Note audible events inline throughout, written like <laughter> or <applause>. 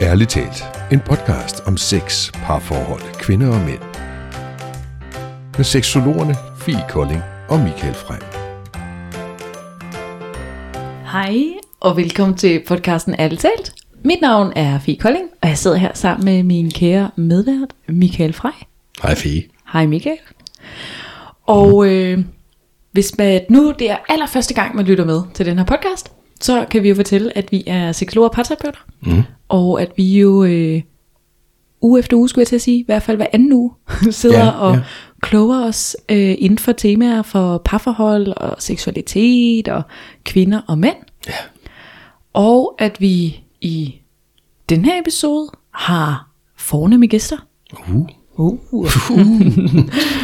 Ærligt talt, en podcast om sex, parforhold, kvinder og mænd. Med seksologerne Fie Kolding og Michael Frem. Hej, og velkommen til podcasten Ærligt talt. Mit navn er Fie Kolding, og jeg sidder her sammen med min kære medvært, Michael Frej. Hej Fie. Hej Michael. Og øh, hvis man nu det er allerførste gang, man lytter med til den her podcast, så kan vi jo fortælle, at vi er seksologer og parterapeuter. Mm. Og at vi jo øh, uge efter uge, skulle jeg til at sige, i hvert fald hver anden uge, <laughs> sidder Ja, og ja. kloger os øh, inden for temaer for parforhold og seksualitet og kvinder og mænd. Ja. Og at vi i den her episode har fornemme gæster. Uh. Uh. <laughs>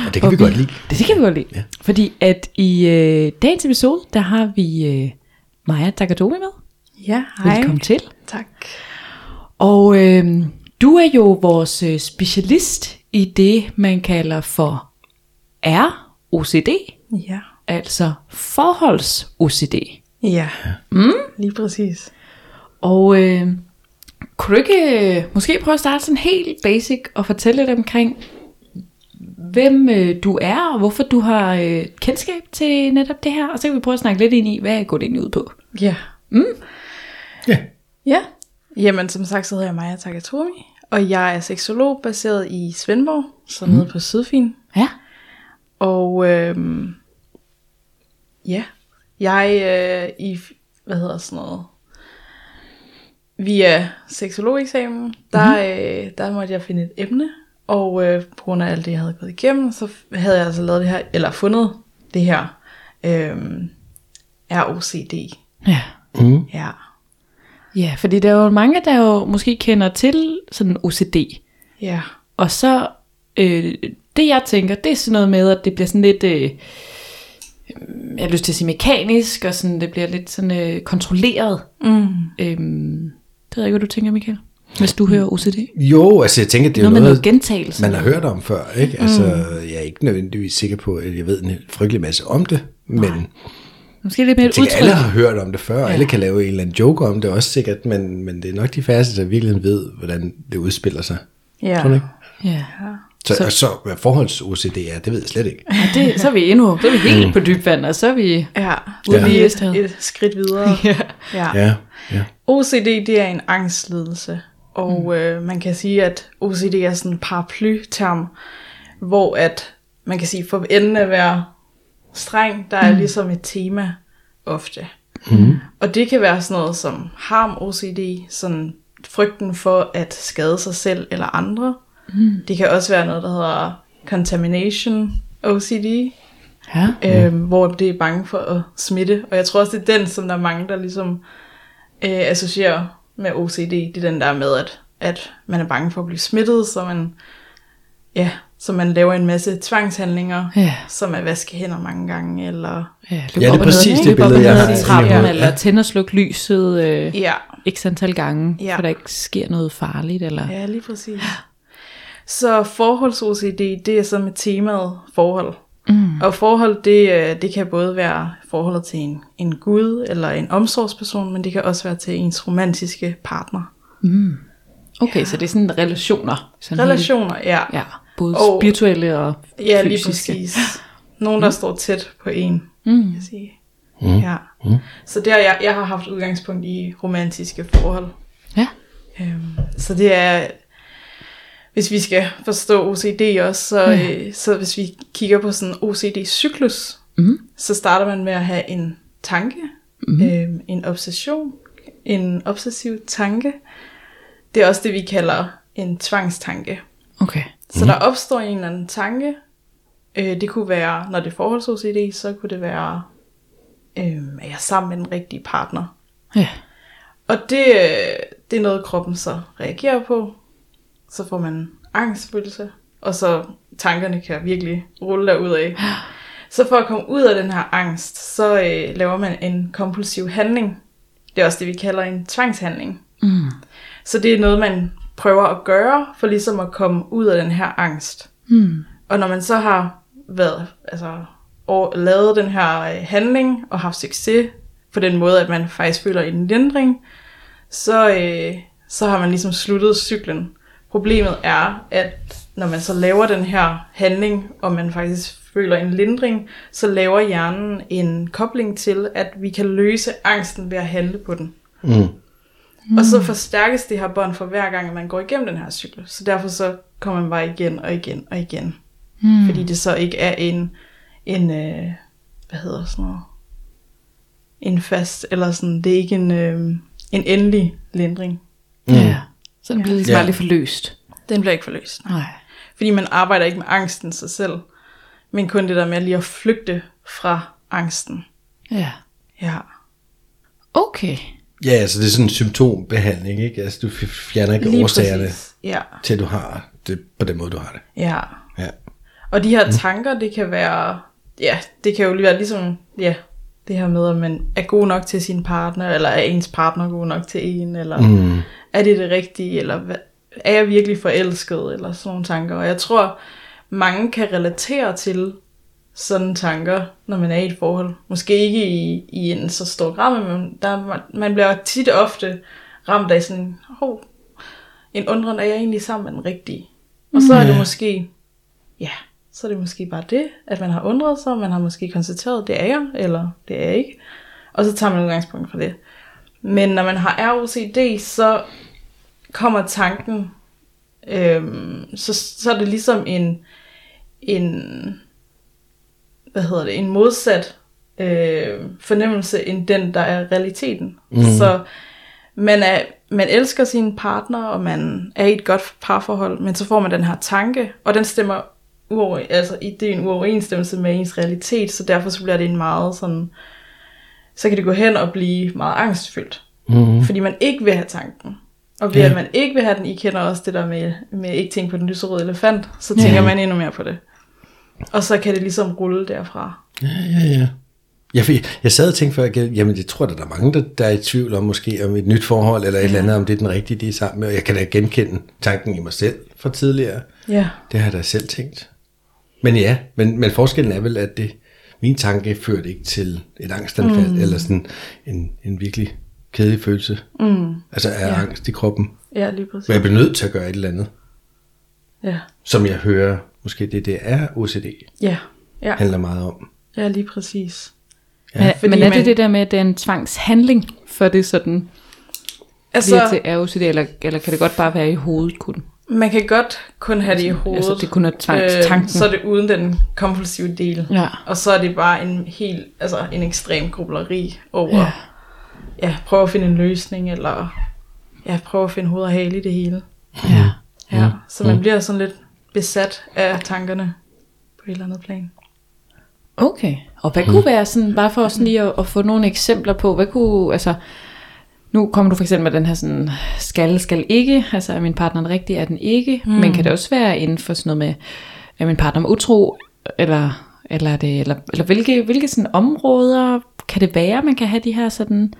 Og det kan vi godt lide. Det, det kan vi godt lide. Ja. Fordi at i øh, dagens episode, der har vi øh, Maja Takatomi med. Ja, hej. Velkommen til. Tak. Og øh, du er jo vores øh, specialist i det, man kalder for R-OCD, Ja. altså forholds-OCD. Ja. Mm. Lige præcis. Og øh, kunne du ikke øh, måske prøve at starte sådan helt basic og fortælle lidt omkring, hvem øh, du er, og hvorfor du har øh, kendskab til netop det her, og så kan vi prøve at snakke lidt ind i, hvad går det egentlig ud på? Ja. Ja. Ja. Jamen, som sagt, så hedder jeg Maja Takatomi, og jeg er seksolog baseret i Svendborg, så nede på Sydfyn. Ja, Og øhm, ja, jeg øh, i, hvad hedder sådan noget, via seksologeksamen, der, øh, der måtte jeg finde et emne, og øh, på grund af alt det, jeg havde gået igennem, så havde jeg altså lavet det her, eller fundet det her øh, ROCD. ja. Mm. Ja. Ja, fordi der er jo mange, der jo måske kender til sådan OCD. Ja. Og så, øh, det jeg tænker, det er sådan noget med, at det bliver sådan lidt, øh, jeg har lyst til at sige mekanisk, og sådan, det bliver lidt sådan øh, kontrolleret. Mm. Øhm, det ved jeg ikke, hvad du tænker, Michael, hvis du hører OCD. Jo, altså jeg tænker, det er Noget noget, noget gentagelse. man har hørt om før, ikke? Altså, jeg er ikke nødvendigvis sikker på, at jeg ved en frygtelig masse om det, men Måske lidt mere jeg tænker, udtryk. alle har hørt om det før, ja. alle kan lave en eller anden joke om det også sikkert, men, men det er nok de færreste, der virkelig ved, hvordan det udspiller sig. Ja. Tror du ikke? Ja. Så, så, så hvad forholds-OCD er, det ved jeg slet ikke. ja det, så er vi endnu, så er vi helt på dyb vand, og så er vi... Ja, Ude ja. i et, et skridt videre. <laughs> Ja. ja. Ja, ja. OCD det er en angstlidelse, og mm. øh, man kan sige, at OCD er sådan en paraplyterm, hvor at man kan sige, for enden at være streng, der er mm. ligesom et tema ofte. Mm. Og det kan være sådan noget som harm OCD, sådan frygten for at skade sig selv eller andre. Mm. Det kan også være noget, der hedder contamination OCD, Ja. øhm, hvor det er bange for at smitte. Og jeg tror også, det er den, som der er mange, der ligesom øh, associerer med OCD. Det er den der med, at, at man er bange for at blive smittet, så man, ja, så man laver en masse tvangshandlinger, Ja. som at vaske hænder mange gange, eller Ja, Ja, det er præcis det billede, jeg har trappen, hovedet, eller ja. tænde og slukke lyset øh, ja, x antal gange, Ja. for der ikke sker noget farligt. Eller... ja, lige præcis. Så forholds-OCD, det er så med temaet forhold. Mm. Og forhold, det, øh, det kan både være forholdet til en, en gud eller en omsorgsperson, men det kan også være til ens romantiske partner. Okay, ja. så det er sådan relationer. Sådan Relationer, ja. Helt, ja, både Og- spirituelle og Ja, lige fysiske. præcis. Nogen, der står tæt på en, Mm. kan jeg sige. Ja. Så det har jeg, jeg har haft udgangspunkt i romantiske forhold. Ja. Øhm, så det er, hvis vi skal forstå OCD også, så, øh, så hvis vi kigger på sådan OCD-cyklus, Mhm. så starter man med at have en tanke, mm-hmm. øhm, en obsession, en obsessiv tanke. Det er også det, vi kalder en tvangstanke. Okay. Så mm. der opstår en eller anden tanke. Øh, det kunne være, når det er forholds-OCD, så kunne det være, øh, er jeg sammen med den rigtige partner. Ja. Og det, øh, det er noget, kroppen så reagerer på. Så får man angstfølelse, og så tankerne kan virkelig rulle af. Så for at komme ud af den her angst, så øh, laver man en kompulsiv handling. Det er også det, vi kalder en tvangshandling. Mm. Så det er noget, man prøver at gøre, for ligesom at komme ud af den her angst. Mm. Og når man så har været, altså, og lavet den her øh, handling og haft succes på den måde, at man faktisk føler en lindring, så, øh, så har man ligesom sluttet cyklen. Problemet er, at når man så laver den her handling, og man faktisk føler en lindring, så laver hjernen en kobling til, at vi kan løse angsten ved at handle på den. Mm. Mm. Og så forstærkes det her bånd for hver gang, at man går igennem den her cykel. Så derfor så kommer man bare igen og igen og igen. Mm. Fordi det så ikke er en, en øh, hvad hedder sådan noget, en fast, eller sådan, det er ikke en, øh, en endelig lindring. Mm. Ja. Så den bliver ligesom Ja. aldrig forløst. Den bliver ikke forløst. Nej. Fordi man arbejder ikke med angsten sig selv, men kun det der med lige at flygte fra angsten. Ja. Ja. Okay. Ja, altså det er sådan en symptombehandling, ikke? Altså du fjerner ikke Lige årsagerne. Ja. til, at du har det på den måde, du har det. Ja. Ja. Og de her tanker, det kan være, ja, det kan jo være ligesom, ja, det her med, at man er god nok til sin partner, eller er ens partner god nok til en, eller Mm. Er det det rigtige, eller hvad, er jeg virkelig forelsket, eller sådan nogle tanker. Og jeg tror, mange kan relatere til sådan tanker, når man er i et forhold. Måske ikke i, i en så stor grad, men der, man bliver tit ofte ramt af sådan, hov, en undren, er jeg egentlig sammen med den rigtige? Og så er det måske, ja, så er det måske bare det, at man har undret sig, man har måske konstateret, det er jeg, eller det er jeg ikke. Og så tager man udgangspunkt fra det. Men når man har ROCD, så kommer tanken, øhm, så, så er det ligesom en, en, hvad hedder det, en modsat øh, fornemmelse end den, der er realiteten. Mm. Så man, er, man elsker sin partner, og man er i et godt parforhold, men så får man den her tanke, og den stemmer uover, altså det er en uoverensstemmelse med ens realitet, så derfor så bliver det en meget sådan, så kan det gå hen og blive meget angstfyldt. Mm. Fordi man ikke vil have tanken. Og ved Ja. at man ikke vil have den, I kender også det der med, med ikke tænke på den lyserøde elefant, så tænker Ja. man endnu mere på det. Og så kan det ligesom rulle derfra. Ja, ja, ja. Jeg, jeg, sad og tænkte før, jamen det tror jeg, der er mange, der, der er i tvivl om måske om et nyt forhold, eller et eller andet, om det er den rigtige, de er sammen med. Og jeg kan da genkende tanken i mig selv fra tidligere. Ja. Det har jeg da selv tænkt. Men ja, men, men forskellen er vel, at det, min tanke førte ikke til et angstanfald, mm. eller sådan en, en virkelig kedelig følelse. Mm. Altså af ja. angst i kroppen. Ja, lige præcis. Men jeg bliver nødt til at gøre et eller andet, Ja. som jeg hører, måske det, det er OCD, Ja. Ja. handler meget om. ja, lige præcis. Ja, fordi men er det man- det der med, at det er en tvangshandling, for det sådan Altså, bliver til ROCD, eller, eller kan det godt bare være i hovedet kun? Man kan godt kun have det i hovedet. Altså, det kun er tvangstanken. Øh, så er det uden den kompulsive del. Ja. Og så er det bare en helt, altså en ekstrem grubleri over, Ja. ja. ja, prøve at finde en løsning, eller ja, prøve at finde hoved og hale i det hele. Ja. Ja, så man bliver sådan lidt besat af tankerne på et eller andet plan. Okay. Og hvad kunne være sådan, bare for sådan lige at, at få nogle eksempler på, hvad kunne, altså, nu kommer du for eksempel med den her sådan, skal, skal ikke, altså er min partner den rigtige, er den ikke, mm. men kan det også være inden for sådan noget med, er min partner utro, eller, eller, er det, eller, eller hvilke, hvilke sådan områder kan det være, man kan have de her sådan,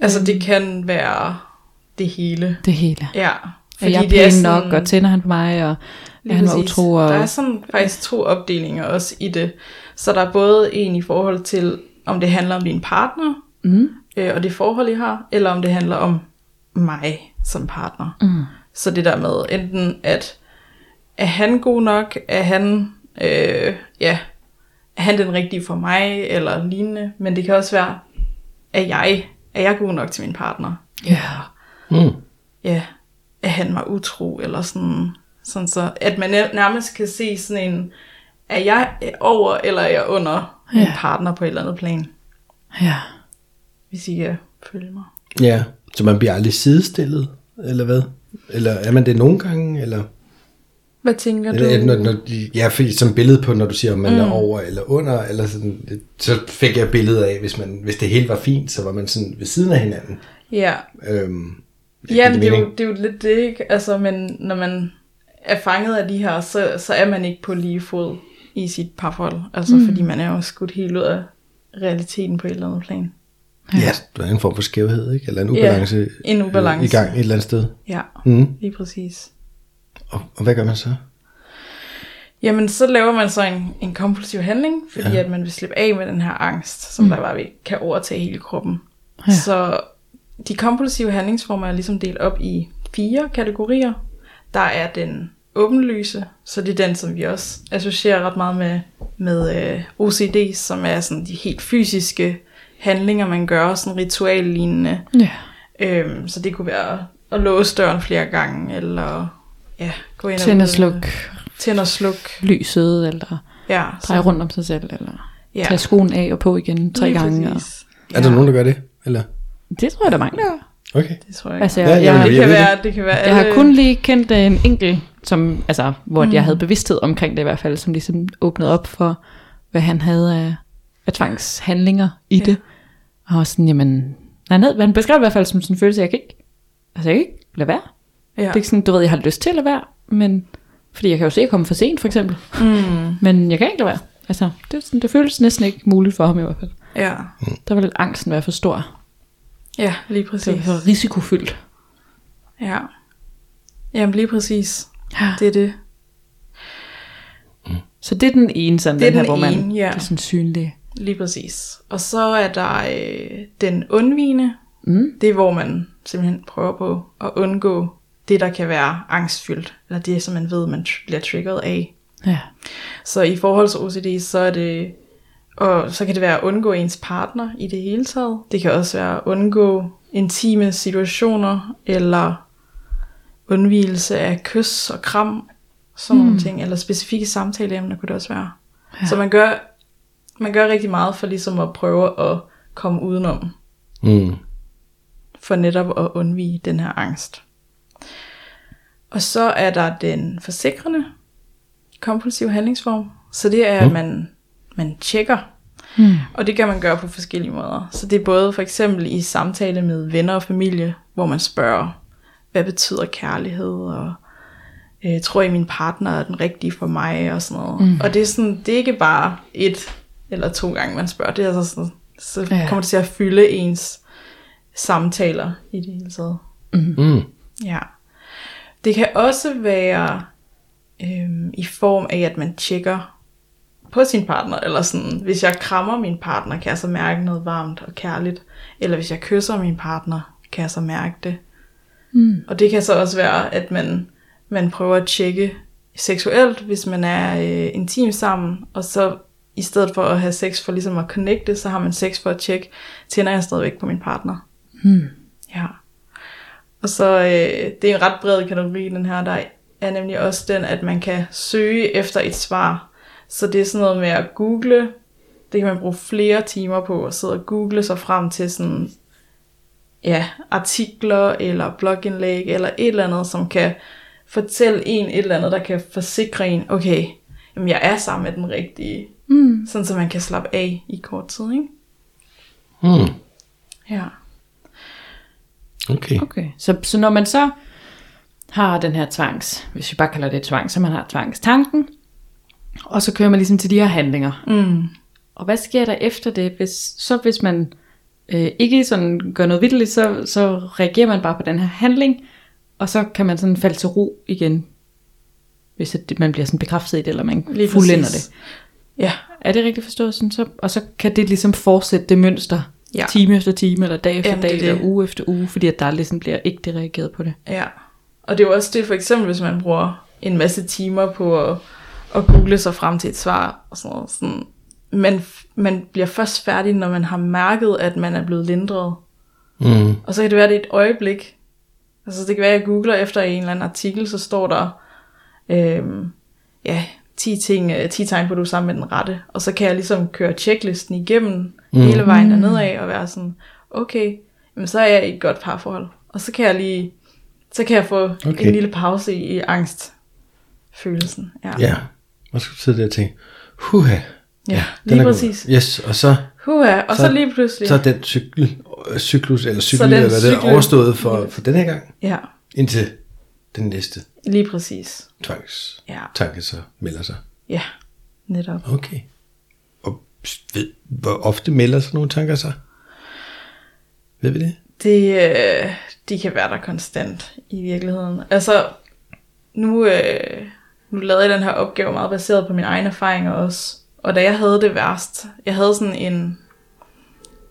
Altså det kan være det hele. det hele? Ja. For jeg er pæn nok, og tænder han på mig, og er han var utro, og... Der er sådan faktisk to opdelinger også i det. Så der er både en i forhold til, om det handler om din partner, Mm. Øh, og det forhold, I har, eller om det handler om mig som partner. Mm. Så det der med enten, at er han god nok, er han, øh, ja, er han den rigtige for mig, eller lignende. Men det kan også være, er jeg, er jeg god nok til min partner? Ja. Mm. ja, er han mig utro, eller sådan, sådan så, at man nær- nærmest kan se sådan en, er jeg over, eller er jeg under min Ja. partner på et eller andet plan, Ja. Hvis I kan følge mig. Ja, så man bliver aldrig sidestillet, eller hvad? Eller er man det nogle gange, eller? Hvad tænker du? eller når, når, de- ja, fordi som billede på, når du siger, om man mm. er over eller under, eller sådan, det, så fik jeg et billede af, hvis, man, hvis det hele var fint, så var man sådan ved siden af hinanden. Ja, Øhm, ja men det, er jo, det er jo lidt det, ikke? Altså, men når man er fanget af de her, så, så er man ikke på lige fod i sit parforhold. Altså, mm. fordi man er jo skudt helt ud af realiteten på et eller andet plan. Ja, der er en form for skævhed, ikke? Eller en ubalance, Ja, en ubalance. øh, i gang et eller andet sted. Ja, Mm. lige præcis. Og, og hvad gør man så? Jamen, så laver man så en, en kompulsiv handling, fordi ja. at man vil slippe af med den her angst, som mm. der bare vil, kan overtage hele kroppen. Ja. Ja. Så de kompulsive handlingsformer er ligesom delt op i fire kategorier. Der er den åbenlyse, så det er den, som vi også associerer ret meget med, med øh, OCD, som er sådan de helt fysiske handlinger, man gør, sådan rituallignende. Ja. Øhm, så det kunne være at låse døren flere gange, eller ja, gå ind Tænd og sluk Tænd og sluk. lyset, eller Ja, dreje rundt om sig selv, eller ja, tage skoen af og på igen tre lige gange. Og... Er der nogen, der gør det? Eller? Det tror jeg, der er mange, der gør. Okay. Det tror jeg Altså, jeg, Ja, jeg, det, kan være, det kan være jeg har kun lige kendt øh, en enkelt, som, altså, hvor mm. jeg havde bevidsthed omkring det i hvert fald, som ligesom åbnede op for, hvad han havde af, af tvangshandlinger i Ja. det. Og var sådan, jamen, han, havde, han beskrev det i hvert fald som sådan en følelse, jeg kan ikke, altså jeg kan ikke lade være. Ja. Det er ikke sådan, du ved, jeg har lyst til at lade være, men fordi jeg kan jo se at komme for sent, for eksempel. Mm, Men jeg kan ikke lade være. Altså, det, sådan, det føles næsten ikke muligt for ham i hvert fald. ja. Der var lidt angsten være for stor. ja, lige Det præcis. var for risikofyldt. Ja. Jamen lige præcis. Ja. Det er det. Så det er den ene sådan, Det er den her, den hvor man ene, ja. det er sådan synlig. Lige præcis. Og så er der øh, den undvigende. Mm. Det er, hvor man simpelthen prøver på at undgå det, der kan være angstfyldt. Eller det, som man ved, man bliver triggeret af. Ja. Så i forhold til OCD, så er det... Og så kan det være at undgå ens partner i det hele taget. Det kan også være at undgå intime situationer, eller undvigelse af kys og kram, sådan mm. nogle ting, eller specifikke samtaleemner kunne det også være. Ja. Så man gør, man gør rigtig meget for ligesom at prøve at komme udenom, Mm. for netop at undvige den her angst. Og så er der den forsikrende kompulsive handlingsform. Så det er, at man, man tjekker Mm. Og det kan man gøre på forskellige måder. Så det er både for eksempel i samtale med venner og familie, hvor man spørger, hvad betyder kærlighed, og øh, tror I min partner er den rigtige for mig, og sådan noget. Mm. Og det er, sådan, det er ikke bare et eller to gange, man spørger. Det er altså sådan, så Ja. kommer det til at fylde ens samtaler i det hele taget. Mm. Ja. Det kan også være øhm, i form af, at man tjekker på sin partner, eller sådan, hvis jeg krammer min partner, kan jeg så mærke noget varmt og kærligt, eller hvis jeg kysser min partner, kan jeg så mærke det. Mm. Og det kan så også være, at man, man prøver at tjekke seksuelt, hvis man er øh, intim sammen, og så i stedet for at have sex for ligesom at connecte, så har man sex for at tjekke, tænder jeg stadigvæk på min partner. Mm. Ja. Og så, øh, det er en ret bred kategori, den her. Der er nemlig også den, at man kan søge efter et svar. Så det er sådan noget med at google. Det kan man bruge flere timer på at sidde og google sig frem til sådan, ja, artikler eller blogindlæg eller et eller andet, som kan fortælle en et eller andet, der kan forsikre en, okay, jamen jeg er sammen med den rigtige. Mm. Sådan så man kan slappe af i kort tid, ikke? Mm. Ja. Okay. Okay, så, så når man så har den her tvangs, hvis vi bare kalder det tvang, så man har tvangstanken, og så kører man ligesom til de her handlinger. Mm. Og hvad sker der efter det, hvis, så hvis man øh, ikke sådan gør noget vidteligt, så, så reagerer man bare på den her handling, og så kan man sådan falde til ro igen, hvis at det- man bliver sådan bekræftet i det, eller man Lige fuldender præcis. det. Ja, Er det rigtigt forstået sådan? Så, og så kan det ligesom fortsætte det mønster, Ja. time efter time, eller dag efter Jamen, dag, det er eller det. uge efter uge, fordi at der ligesom bliver ikke reageret på det. Ja, og det er jo også det, for eksempel hvis man bruger en masse timer på at, at google sig frem til et svar, og sådan noget. Sådan, man, man bliver først færdig, når man har mærket, at man er blevet lindret. Mm. Og så kan det være, det er et øjeblik. Altså det kan være, at jeg googler efter en eller anden artikel, så står der, øhm, ja, 10, ting, øh, 10 tegn på, at du er sammen med den rette. Og så kan jeg ligesom køre checklisten igennem mm. hele vejen derned af, og være sådan, okay, jamen så er jeg i et godt parforhold. Og så kan jeg lige, så kan jeg få Okay. en lille pause i, i angstfølelsen. Ja, Ja. Og så sidde der og tænke, huha. ja lige er god. præcis. Yes, og så, Huha, og så, Så- så lige pludselig, så er den cykel, øh, cyklus, eller cykel, den eller hvad det er, cykel- overstået for, for den her gang, ja, indtil den næste lige præcis. tvangstanke Ja, så melder sig. ja, netop. Okay. Og ved, hvor ofte melder sådan nogle tanker sig? Ved vi det? Det, øh, de kan være der konstant i virkeligheden. Altså, nu, øh, nu lavede jeg den her opgave meget baseret på mine egne erfaringer også. Og da jeg havde det værst, jeg havde sådan en,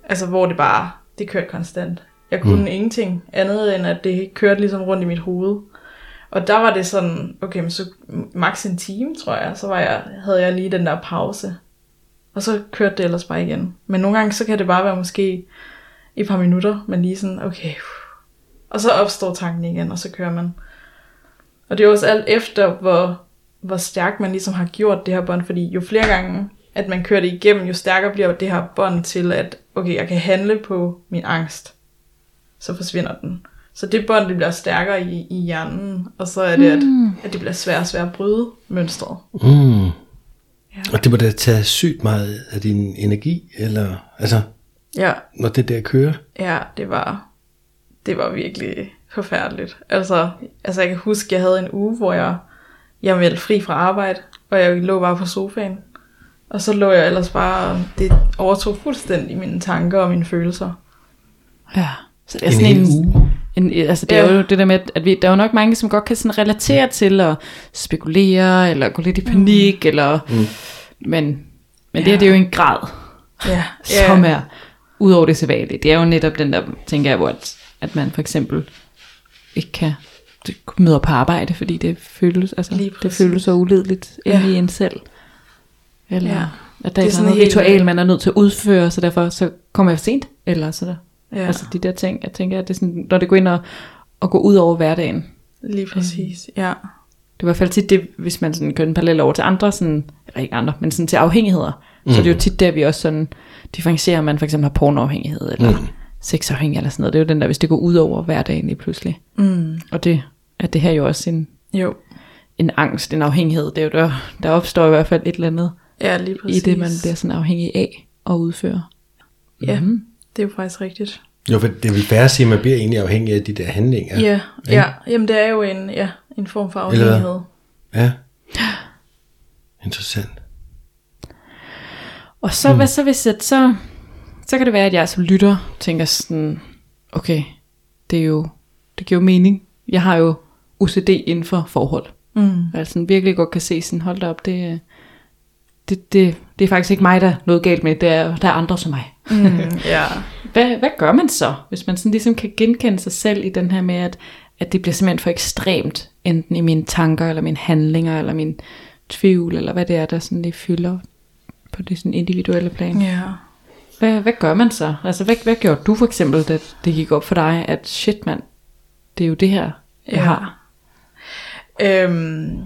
altså hvor det bare, det kørte konstant. Jeg kunne mm. ingenting andet end, at det kørte ligesom rundt i mit hoved. Og der var det sådan, okay, men så maks en time, tror jeg, så var jeg, havde jeg lige den der pause. Og så kørte det ellers bare igen. Men nogle gange, så kan det bare være måske et par minutter, men lige sådan, okay. Og så opstår tanken igen, og så kører man. Og det er også alt efter, hvor, hvor stærkt man ligesom har gjort det her bånd, fordi jo flere gange, at man kører det igennem, jo stærkere bliver det her bånd til, at okay, jeg kan handle på min angst. Så forsvinder den. Så det bånd, det bliver stærkere i, i hjernen, og så er det, mm. at, at det bliver svært og svært at bryde mønstret. Mm. Ja. Og det må da tage sygt meget af din energi, eller altså, Ja, når det der kører. ja det var det var virkelig forfærdeligt. Altså, altså jeg kan huske, jeg havde en uge, hvor jeg, jeg meldte fri fra arbejde, og jeg lå bare på sofaen. Og så lå jeg ellers bare, det overtog fuldstændig mine tanker og mine følelser. Ja. Så det er En sådan en, uge. En, altså det er Ja. jo det der med, at vi, der er jo nok mange, som godt kan sådan relatere til at spekulere, eller gå lidt i panik, mm. eller, mm. men, men det her, det er jo en grad, Ja, <laughs> som er ud over det sædvanlige. Det er jo netop den der, tænker jeg, hvor at, at man for eksempel ikke kan det- møde op på arbejde, fordi det føles, altså, det føles så ulideligt Ja. inde i en selv. Eller Ja. ja. at Det der er er, er sådan noget helt- ritual, man er nødt til at udføre, så derfor så kommer jeg for sent, eller sådan ja, Ja. Altså de der ting, jeg tænker, at det er sådan, når det går ind og, og går ud over hverdagen. lige præcis. Ja, Det er i hvert fald tit det, hvis man sådan kører en parallel over til andre, sådan, eller ikke andre, men sådan til afhængigheder. Mm. Så er det jo tit der, vi også sådan differencierer, om man for eksempel har pornoafhængighed, eller mm. sexafhængighed, eller sådan noget. Det er jo den der, hvis det går ud over hverdagen lige pludselig. mm, Og det, at det her er jo også en, jo. en angst, en afhængighed. Det er jo der, der opstår i hvert fald et eller andet Ja, lige i præcis. det, man bliver sådan afhængig af at udføre. Ja, Mhm. Det er jo faktisk rigtigt. Jo, for det vil færre sige, at man bliver egentlig afhængig af de der handlinger. Ja, ja, ja. Jamen det er jo en, ja, en form for Eller afhængighed. ja. <gasps> Interessant. Og så, mm. hvad så hvis at så, så kan det være, at jeg som lytter tænker sådan, okay, det er jo, det giver jo mening. Jeg har jo OCD inden for forhold. Mm. Jeg sådan virkelig godt kan se sådan, hold da op, det, det, det, det er faktisk ikke mig, der er noget galt med, det er, der er andre som mig. Mm, <laughs> ja, Hvad, hvad gør man så, hvis man sådan ligesom kan genkende sig selv i den her med, at, at det bliver simpelthen for ekstremt, enten i mine tanker, eller mine handlinger, eller min tvivl, eller hvad det er, der sådan lige fylder på det sådan individuelle plan. ja. Hvad, hvad gør man så? Altså, hvad, hvad gjorde du for eksempel, da det gik op for dig, at shit mand, det er jo det her, jeg Ja. har. Øhm,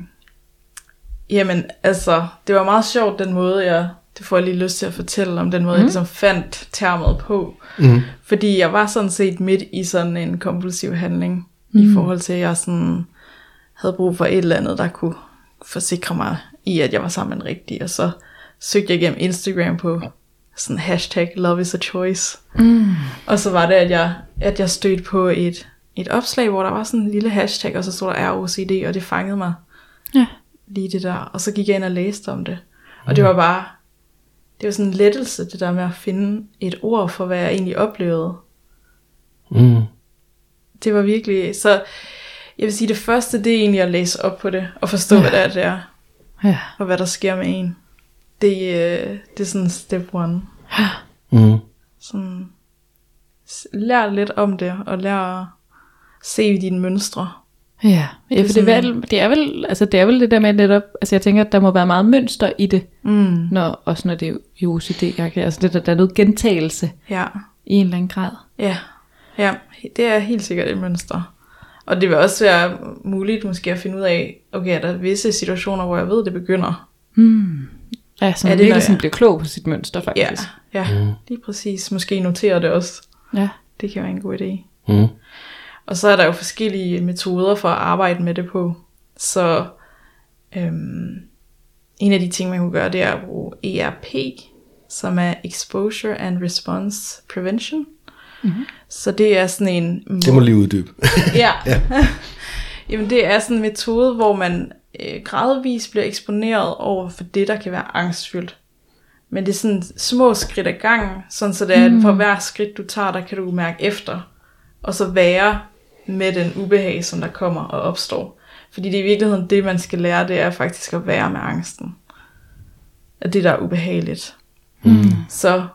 jamen, altså, det var meget sjovt den måde, jeg, det får jeg lige lyst til at fortælle om, den måde, mm. jeg ligesom fandt termet på. Mm. Fordi jeg var sådan set midt i sådan en kompulsiv handling, mm. i forhold til, at jeg sådan havde brug for et eller andet, der kunne forsikre mig i, at jeg var sammen med en rigtig. Og så søgte jeg igennem Instagram på sådan hashtag love is a choice. Mm. Og så var det, at jeg, at jeg stødte på et, et opslag, hvor der var sådan en lille hashtag, og så stod der ROCD, og det fangede mig Ja. Lige det der. Og så gik jeg ind og læste om det. Og det var bare, det var sådan en lettelse, det der med at finde et ord for, hvad jeg egentlig oplevede. Mm. Det var virkelig, så jeg vil sige, det første, det er egentlig at læse op på det, og forstå, ja. hvad det er, det er, Ja. og hvad der sker med en. Det, øh, det er sådan step one. Mm. Sådan, lær lidt om det, og lær at se dine mønstre. Ja, ja for det er, vel, det, er vel, altså det er vel det der med netop, altså jeg tænker, at der må være meget mønster i det, Mm. når, også når det er i OCD, altså det, der, der er noget gentagelse Ja, i en eller anden grad. ja, ja, det er helt sikkert et mønster. Og det vil også være muligt måske at finde ud af, okay, er der visse situationer, hvor jeg ved, det begynder. Hmm. Ja, så Ja, man det er virkelig sådan ja. bliver klog på sit mønster Ja, faktisk. ja, lige præcis. Måske notere det også. Ja. Det kan være en god idé. Mm. Og så er der jo forskellige metoder for at arbejde med det på. Så øhm, en af de ting, man kunne gøre, det er at bruge ERP, som er Exposure and Response Prevention. Mm-hmm. Så det er sådan en... Det må lige uddybe. <laughs> Ja. <laughs> Jamen det er sådan en metode, hvor man øh, gradvist bliver eksponeret over for det, der kan være angstfyldt. Men det er sådan små skridt ad gangen, sådan så det er, at for hver skridt du tager, der kan du mærke efter. Og så være med den ubehag, som der kommer og opstår. Fordi det er i virkeligheden det, man skal lære, det er faktisk at være med angsten. At det, der er ubehageligt. Mm. Så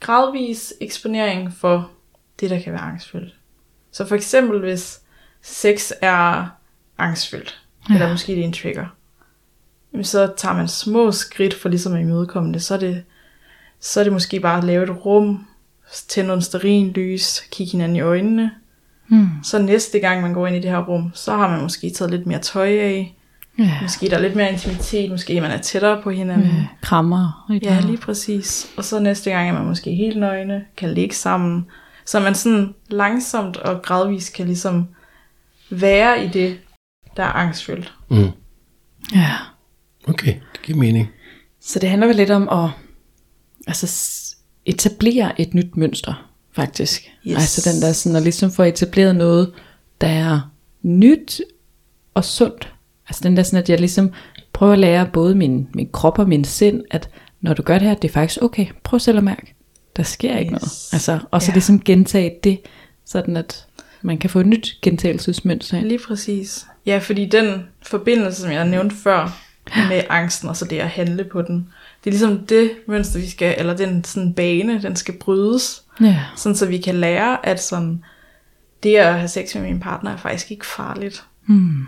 gradvis eksponering for det, der kan være angstfyldt. Så for eksempel, hvis sex er angstfyldt, ja. eller måske det er en trigger, så tager man små skridt for ligesom at imødekomme det. Så er det, så er det måske bare at lave et rum, tænde nogle lys, kigge hinanden i øjnene. Mm. Så næste gang man går ind i det her rum, så har man måske taget lidt mere tøj af. Ja. Måske der er lidt mere intimitet, måske man er tættere på hinanden. Ja, krammer. Ja, lige præcis. Og så næste gang er man måske helt nøgne, kan ligge sammen. Så man sådan langsomt og gradvist kan ligesom være i det, der er angstfyldt. Mm. Ja. Okay, det giver mening. Så det handler vel lidt om at altså, etablere et nyt mønster, faktisk. Yes. Altså den der sådan, at ligesom få etableret noget, der er nyt og sundt. Altså den der sådan, at jeg ligesom prøver at lære både min, min krop og min sind, at når du gør det her, det er faktisk okay, prøv selv at mærke. Der sker yes. ikke noget. Altså, og så yeah. ligesom gentage det, sådan at man kan få et nyt gentagelsesmønster. Lige præcis. Ja, fordi den forbindelse, som jeg nævnte før, med angsten, og så det at handle på den, det er ligesom det mønster, vi skal, eller den sådan bane, den skal brydes. Ja. Sådan så vi kan lære, at sådan, det at have sex med min partner er faktisk ikke farligt. Hmm.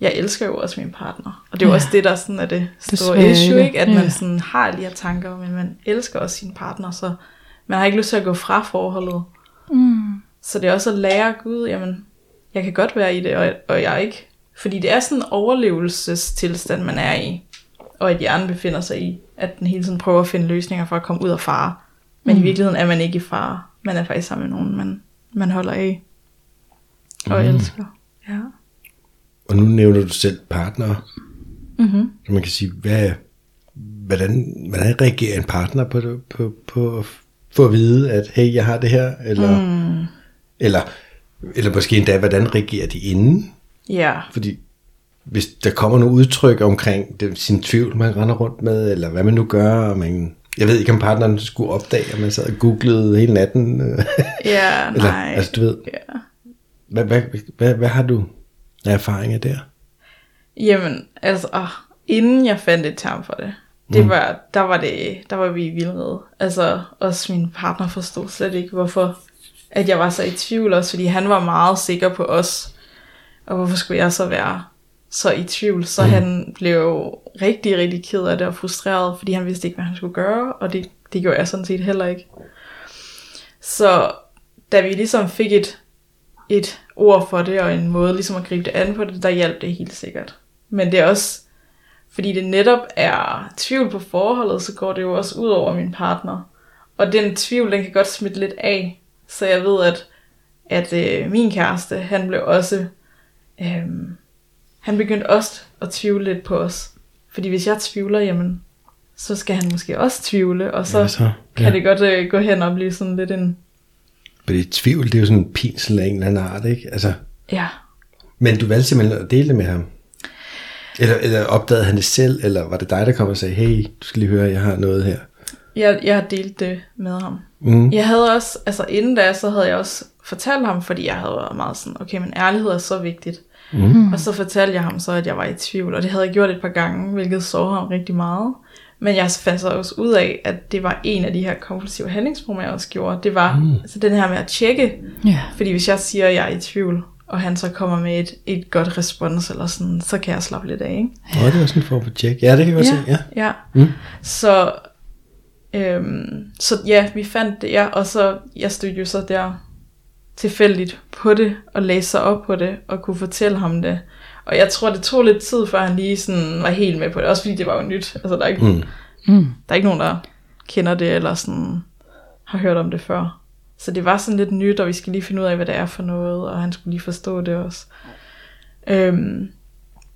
Jeg elsker jo også min partner. Og det er jo ja. også det, der sådan er det store det issue, ikke? At ja. man sådan har de her tanker, men man elsker også sin partner, så man har ikke lyst til at gå fra forholdet. Mm. Så det er også at lære Gud, jamen, jeg kan godt være i det, og, og jeg ikke. Fordi det er sådan en overlevelsestilstand, man er i, og at hjernen befinder sig i, at den hele tiden prøver at finde løsninger for at komme ud af fare. Men mm. i virkeligheden er man ikke i fare. Man er faktisk sammen med nogen, man, man holder af og mm. elsker. Ja. Og nu nævner du selv partner. Mm-hmm. Så man kan sige, hvad, hvordan, hvordan reagerer en partner på, det, på, på at få at vide, at hey, jeg har det her, eller, mm. eller, eller måske endda, hvordan reagerer de inden? Ja. Fordi hvis der kommer nogle udtryk omkring det, sin tvivl, man render rundt med, eller hvad man nu gør, og man, jeg ved ikke, om partneren skulle opdage, at man sad og googlede hele natten. <laughs> Ja, <laughs> eller, nej. Altså, du ved, Ja. hvad, hvad, hvad, hvad har du af erfaringer der? Jamen, altså, åh, inden jeg fandt et term for det, det var, der var det, der var vi i vildrede. Altså, også min partner forstod slet ikke, hvorfor at jeg var så i tvivl også, fordi han var meget sikker på os. Og hvorfor skulle jeg så være så i tvivl? Så mm. han blev rigtig, rigtig ked af det og frustreret, fordi han vidste ikke, hvad han skulle gøre, og det, det gjorde jeg sådan set heller ikke. Så da vi ligesom fik et, et ord for det, og en måde ligesom at gribe det an på det, der hjalp det helt sikkert. Men det er også, fordi det netop er tvivl på forholdet, så går det jo også ud over min partner. Og den tvivl, den kan godt smitte lidt af. Så jeg ved, at, at øh, min kæreste, han blev også, øh, han begyndte også at tvivle lidt på os. Fordi hvis jeg tvivler, jamen, så skal han måske også tvivle, og så, Ja, så, ja. kan det godt øh, gå hen og blive sådan lidt en, Fordi tvivl, det er jo sådan en pinsel af en eller anden art, ikke? Altså, ja, men du valgte simpelthen at dele det med ham? Eller, eller opdagede han det selv, eller var det dig, der kom og sagde, hey, du skal lige høre, jeg har noget her? jeg, jeg har delt det med ham. Mm. Jeg havde også, altså inden da, så havde jeg også fortalt ham, fordi jeg havde været meget sådan, okay, men ærlighed er så vigtigt. Mm. Og så fortalte jeg ham så, at jeg var i tvivl, og det havde jeg gjort et par gange, hvilket så ham rigtig meget. Men jeg fandt så også ud af, at det var en af de her kompulsive handlingsformer, jeg også gjorde. Det var mm. altså den her med at tjekke. Ja. Fordi hvis jeg siger, at jeg er i tvivl, og han så kommer med et, et godt respons, eller sådan, så kan jeg slappe lidt af, ikke? Nå, det var sådan en form for tjek. Ja, det kan jeg godt se, ja. ja. Mm. Så, øhm, så ja, vi fandt det, ja, og så, jeg stod jo så der tilfældigt på det, og læste sig op på det, og kunne fortælle ham det. Og jeg tror, det tog lidt tid, før han lige sådan var helt med på det, også fordi det var jo nyt. Altså, der er ikke, Mm. Mm. der er ikke nogen, der kender det, eller sådan har hørt om det før. Så det var sådan lidt nyt, og vi skal lige finde ud af, hvad det er for noget, og han skulle lige forstå det også. Øhm,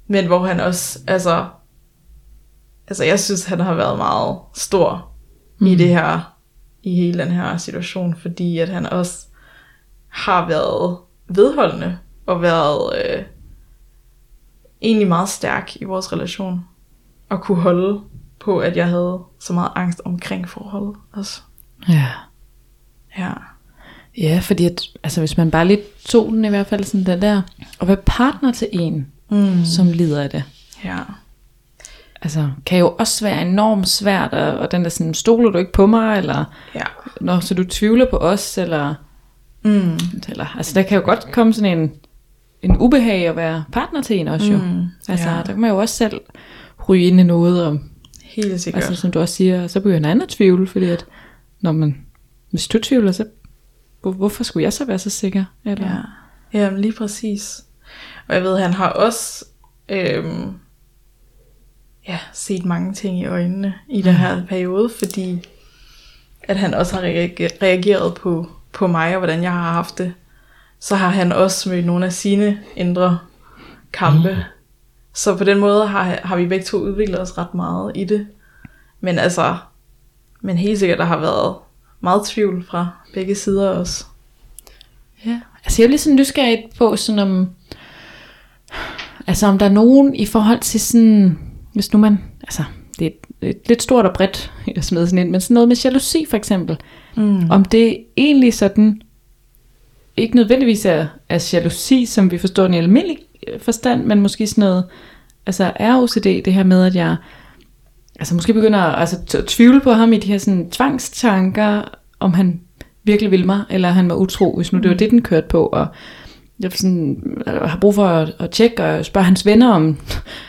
men hvor han også, altså, altså jeg synes, han har været meget stor mm. i det her, i hele den her situation, fordi at han også har været vedholdende, og været øh, egentlig meget stærk i vores relation, og kunne holde på, at jeg havde så meget angst omkring forholdet også. Ja. Ja. Ja, fordi at, altså hvis man bare lige tog den i hvert fald sådan den der, og være partner til en, Mm. som lider af det. Ja. Altså, kan jo også være enormt svært, og, og den der sådan, stoler du ikke på mig, eller Ja. når så du tvivler på os, eller Mm. Eller, altså der kan jo godt komme sådan en, en ubehag at være partner til en også jo. Mm, Altså ja. der kan man jo også selv ryge ind i noget, og Helt sikkert. altså, som du også siger, så begynder en anden at tvivle, fordi at når man, hvis du tvivler, så hvor, hvorfor skulle jeg så være så sikker? Eller, Ja, Jamen, lige præcis. Og jeg ved, han har også øhm, ja, set mange ting i øjnene i den her periode, fordi at han også har reage- reageret på, på mig og hvordan jeg har haft det. Så har han også mødt nogle af sine indre kampe. Mm. Så på den måde har, har vi begge to udviklet os ret meget i det. Men altså, men helt sikkert, der har været meget tvivl fra begge sider også. Ja. Altså jeg er lidt sådan nysgerrig på sådan om, altså om der er nogen i forhold til sådan, hvis nu man, altså det er et, et lidt stort og bredt, jeg smider sådan ind, men sådan noget med jalousi for eksempel, mm. om det egentlig sådan, ikke nødvendigvis er, er jalousi, som vi forstår den i almindelig øh, forstand, men måske sådan noget, altså er OCD det her med, at jeg altså måske begynder altså, at tvivle på ham i de her sådan, tvangstanker, om han virkelig vil mig, eller han var utro, hvis nu det var det, den kørte på, og jeg sådan, øh, har brug for at, at tjekke og spørge hans venner om,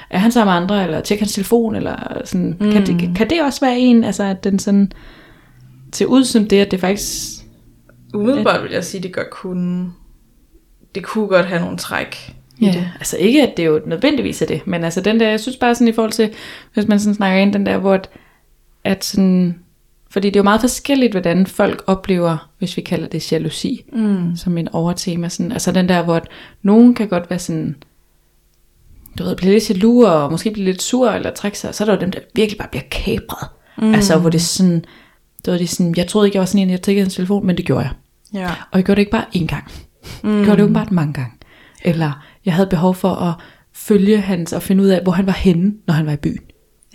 er han sammen med andre, eller tjekke hans telefon, eller sådan, mm. kan, det, kan det også være en, altså at den sådan ser ud som det, at det faktisk, Umiddelbart vil jeg sige, at det godt kunne, det kunne godt have nogle træk ja, det. altså ikke at det jo nødvendigvis er det, men altså den der, jeg synes bare sådan i forhold til, hvis man sådan snakker ind, den der, hvor at, at sådan, fordi det er jo meget forskelligt, hvordan folk oplever, hvis vi kalder det jalousi, mm. som en overtema. Sådan, altså den der, hvor at nogen kan godt være sådan, du ved, blive lidt jaloux, og måske blive lidt sur, eller trække sig, så er der jo dem, der virkelig bare bliver kapret. Mm. Altså, hvor det er sådan, det var det sådan, jeg troede ikke, jeg var sådan en, jeg tækkede en telefon, men det gjorde jeg. Ja. Og jeg gjorde det ikke bare én gang. Mm. Jeg gjorde det åbenbart mange gange. Eller jeg havde behov for at følge hans, og finde ud af, hvor han var henne, når han var i byen.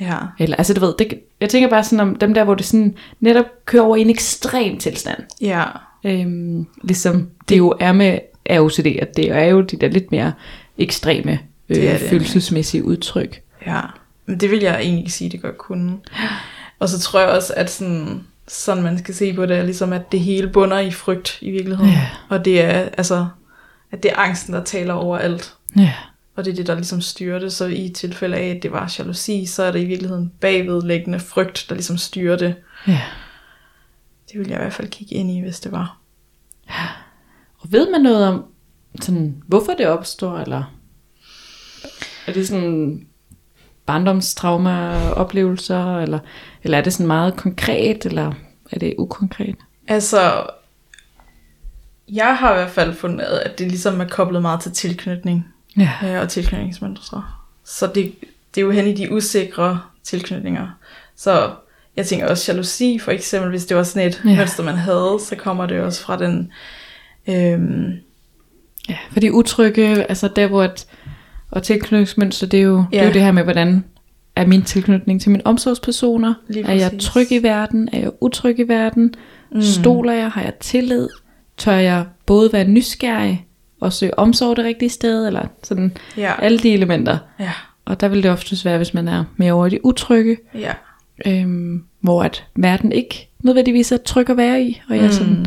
Ja. Eller, altså du ved, det, jeg tænker bare sådan om dem der, hvor det sådan netop kører over i en ekstrem tilstand. Ja. Øhm, ligesom det jo er med AOCD, at det er jo de der lidt mere ekstreme øh, Det det, følelsesmæssige udtryk. Ja. Men det vil jeg egentlig sige, det godt kunne. Og så tror jeg også, at sådan, sådan man skal se på det, er ligesom at det hele bunder i frygt i virkeligheden. Ja. Og det er altså, at det er angsten, der taler over alt. Ja. Og det er det, der ligesom styrer det. Så i tilfælde af, at det var jalousi, så er det i virkeligheden bagvedlæggende frygt, der ligesom styrer det. ja. Det vil jeg i hvert fald kigge ind i, hvis det var. Og ved man noget om, sådan, hvorfor det opstår, eller er det sådan barndomstrauma-oplevelser, eller, eller er det sådan meget konkret, eller er det ukonkret? Altså, jeg har i hvert fald fundet, at det ligesom er koblet meget til tilknytning Ja. øh, og tilknytningsmønstre. Så det, det er jo hen i de usikre tilknytninger. Så jeg tænker også jalousi, for eksempel, hvis det var sådan et Ja. mønster, man havde, så kommer det også fra den... Øhm, Ja, fordi utrygge, altså der hvor et, og tilknytningsmønster, det er, jo, ja. det er jo det her med, hvordan er min tilknytning til mine omsorgspersoner? Er jeg tryg i verden? Er jeg utryg i verden? Mm. Stoler jeg? Har jeg tillid? Tør jeg både være nysgerrig og søge omsorg det rigtige sted? Eller sådan ja, alle de elementer. ja, Og der vil det oftest være, hvis man er mere over i det utrygge, ja. øhm, hvor at verden ikke nødvendigvis er tryg at være i, og jeg mm. sådan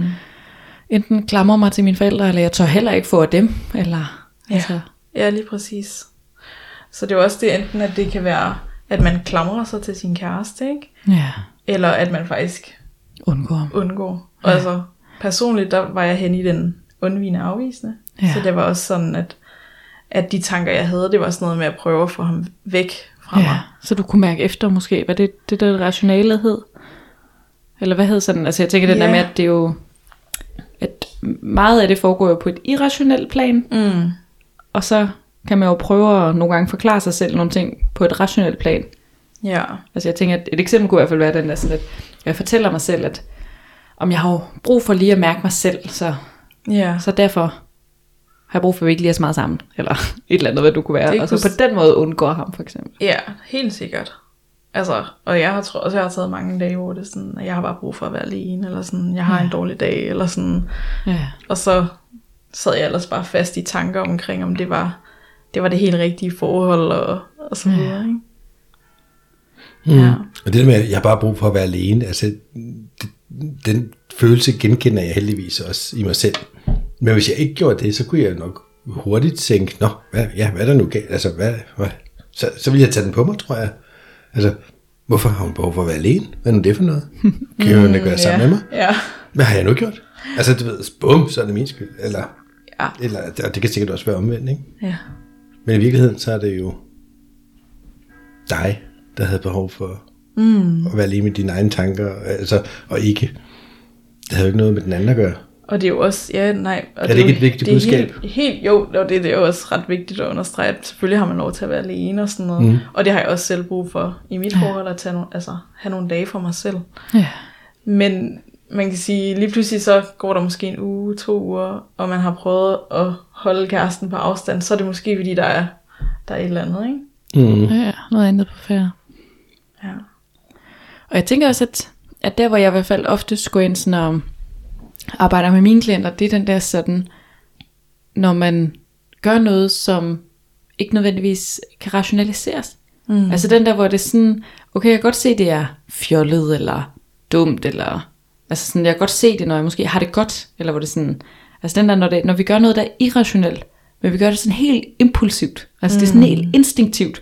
enten klamrer mig til mine forældre, eller jeg tør heller ikke få af dem, eller Ja. altså, Ja, lige præcis. Så det er jo også det enten, at det kan være, at man klamrer sig til sin kæreste, ikke? ja, Eller at man faktisk undgår undgår. Og altså, personligt, der var jeg hen i den undvigende afvisende. Ja. Ja. Så det var også sådan, at, at de tanker, jeg havde, det var sådan noget med at prøve at få ham væk fra mig. Ja, så du kunne mærke efter måske, hvad det, det der rationale hed? Eller hvad hed sådan? Altså jeg tænker der Ja. med, at det er jo, at meget af det foregår jo på et irrationelt plan, Mm. Og så kan man jo prøve at nogle gange forklare sig selv nogle ting på et rationelt plan. Ja. Altså jeg tænker, at et eksempel kunne i hvert fald være den der sådan, at jeg fortæller mig selv, at om jeg har jo brug for lige at mærke mig selv, så, Ja. så derfor har jeg brug for, at vi ikke lige er så meget sammen, eller <laughs> et eller andet, hvad du kunne være. Det Og så kunne på den måde undgår ham, for eksempel. Ja, helt sikkert. Altså, og jeg har tror også, jeg har taget mange dage, hvor det er sådan, at jeg har bare brug for at være alene, eller sådan, jeg har en dårlig dag, eller sådan. Ja. Og så sad jeg ellers bare fast i tanker omkring, om det var det, var det helt rigtige forhold, og, og så videre, ikke? Mm. Ja. Og det der med, at jeg har bare brug for at være alene, altså, det, den følelse genkender jeg heldigvis også i mig selv. Men hvis jeg ikke gjorde det, så kunne jeg nok hurtigt tænke, nå, hvad, ja, hvad er der nu galt? Altså, hvad, hvad? Så, så ville jeg tage den på mig, tror jeg. Altså, hvorfor har hun behov for at være alene? Hvad er nu det for noget? <laughs> Kan hun ikke være sammen ja. med mig? Ja. Hvad har jeg nu gjort? Altså, du ved, bum, så er det min skyld. Eller, Ja. eller og det kan sikkert også være omvendt, ikke? Ja. Men i virkeligheden, så er det jo dig, der havde behov for mm. at være lige med dine egne tanker, altså, og ikke, det havde jo ikke noget med den anden at gøre. Og det er jo også, ja, nej. Og Er det jo- ikke et vigtigt det budskab? Helt, helt, jo, og det, det er jo også ret vigtigt at understrege, at selvfølgelig har man lov til at være alene og sådan noget. Mm. Og det har jeg også selv brug for i mit forhold, at tage nogle, altså, have nogle dage for mig selv. Ja. Men man kan sige, lige pludselig så går der måske en uge, to uger, og man har prøvet at holde kæresten på afstand, så er det måske fordi, der er, der er et eller andet, ikke? Mm. Ja, noget andet på færre. Ja. Og jeg tænker også, at, at der hvor jeg i hvert fald ofte går ind sådan og arbejder med mine klienter, det er den der sådan, når man gør noget, som ikke nødvendigvis kan rationaliseres. Mm. Altså den der, hvor det er sådan, okay, jeg kan godt se, det er fjollet, eller dumt, eller, altså sådan, jeg kan godt se det, når jeg måske har det godt, eller hvor det sådan, altså den der, når, det, når vi gør noget, der er irrationelt, men vi gør det sådan helt impulsivt, altså mm. det er sådan helt instinktivt,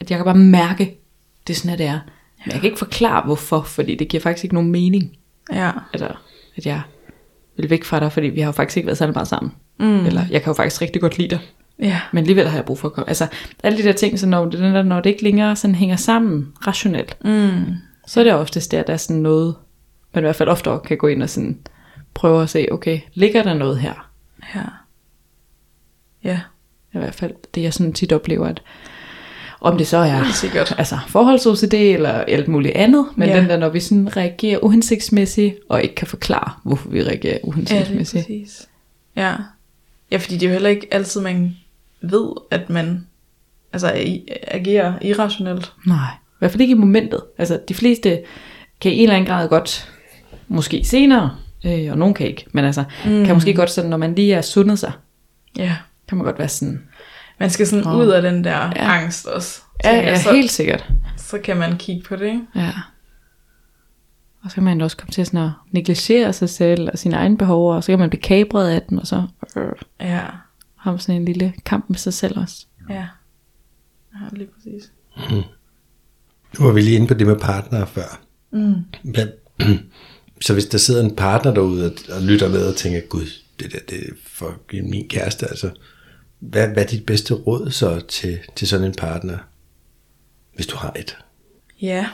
at jeg kan bare mærke, det er sådan, at det er. Men jeg kan ikke forklare, hvorfor, fordi det giver faktisk ikke nogen mening, Ja. altså, at jeg vil væk fra dig, fordi vi har jo faktisk ikke været særlig meget sammen. Mm. Eller jeg kan jo faktisk rigtig godt lide dig. Ja. Men alligevel har jeg brug for at komme. Altså, alle de der ting, så når det, den der, når det ikke længere sådan hænger sammen rationelt, Mm. så er det oftest der, der er sådan noget, man i hvert fald ofte kan gå ind og sådan prøve at se, okay, ligger der noget her? Ja. Ja. I hvert fald det, jeg sådan tit oplever, at om det så er sikkert. altså forholds-OCD eller alt muligt andet, men Ja. den der, når vi sådan reagerer uhensigtsmæssigt, og ikke kan forklare, hvorfor vi reagerer Ja, det er uhensigtsmæssigt. præcis. Ja. Ja, fordi det er jo heller ikke altid, man ved, at man altså, agerer irrationelt. Nej, i hvert fald ikke i momentet. Altså, de fleste kan i en eller anden grad godt, måske senere, øh, og nogen kan ikke, men altså, mm. kan måske godt sådan, når man lige er sundet sig, Ja. kan man godt være sådan, Man skal sådan Åh. ud af den der Ja. angst også. ja, ja, så, helt sikkert. så kan man kigge på det, ikke? Ja. Og så kan man også komme til sådan at negligere sig selv og sine egne behov, og så kan man blive kabret af den, og så øh, Ja. har man sådan en lille kamp med sig selv også. Ja. Ja, lige præcis. Nu var vi lige inde på det med partnere før. Mm. Hvad, <clears throat> så hvis der sidder en partner derude og, og lytter med og tænker, gud, det der, det er for min kæreste, altså, hvad, hvad er dit bedste råd så til, til sådan en partner, hvis du har et? Ja.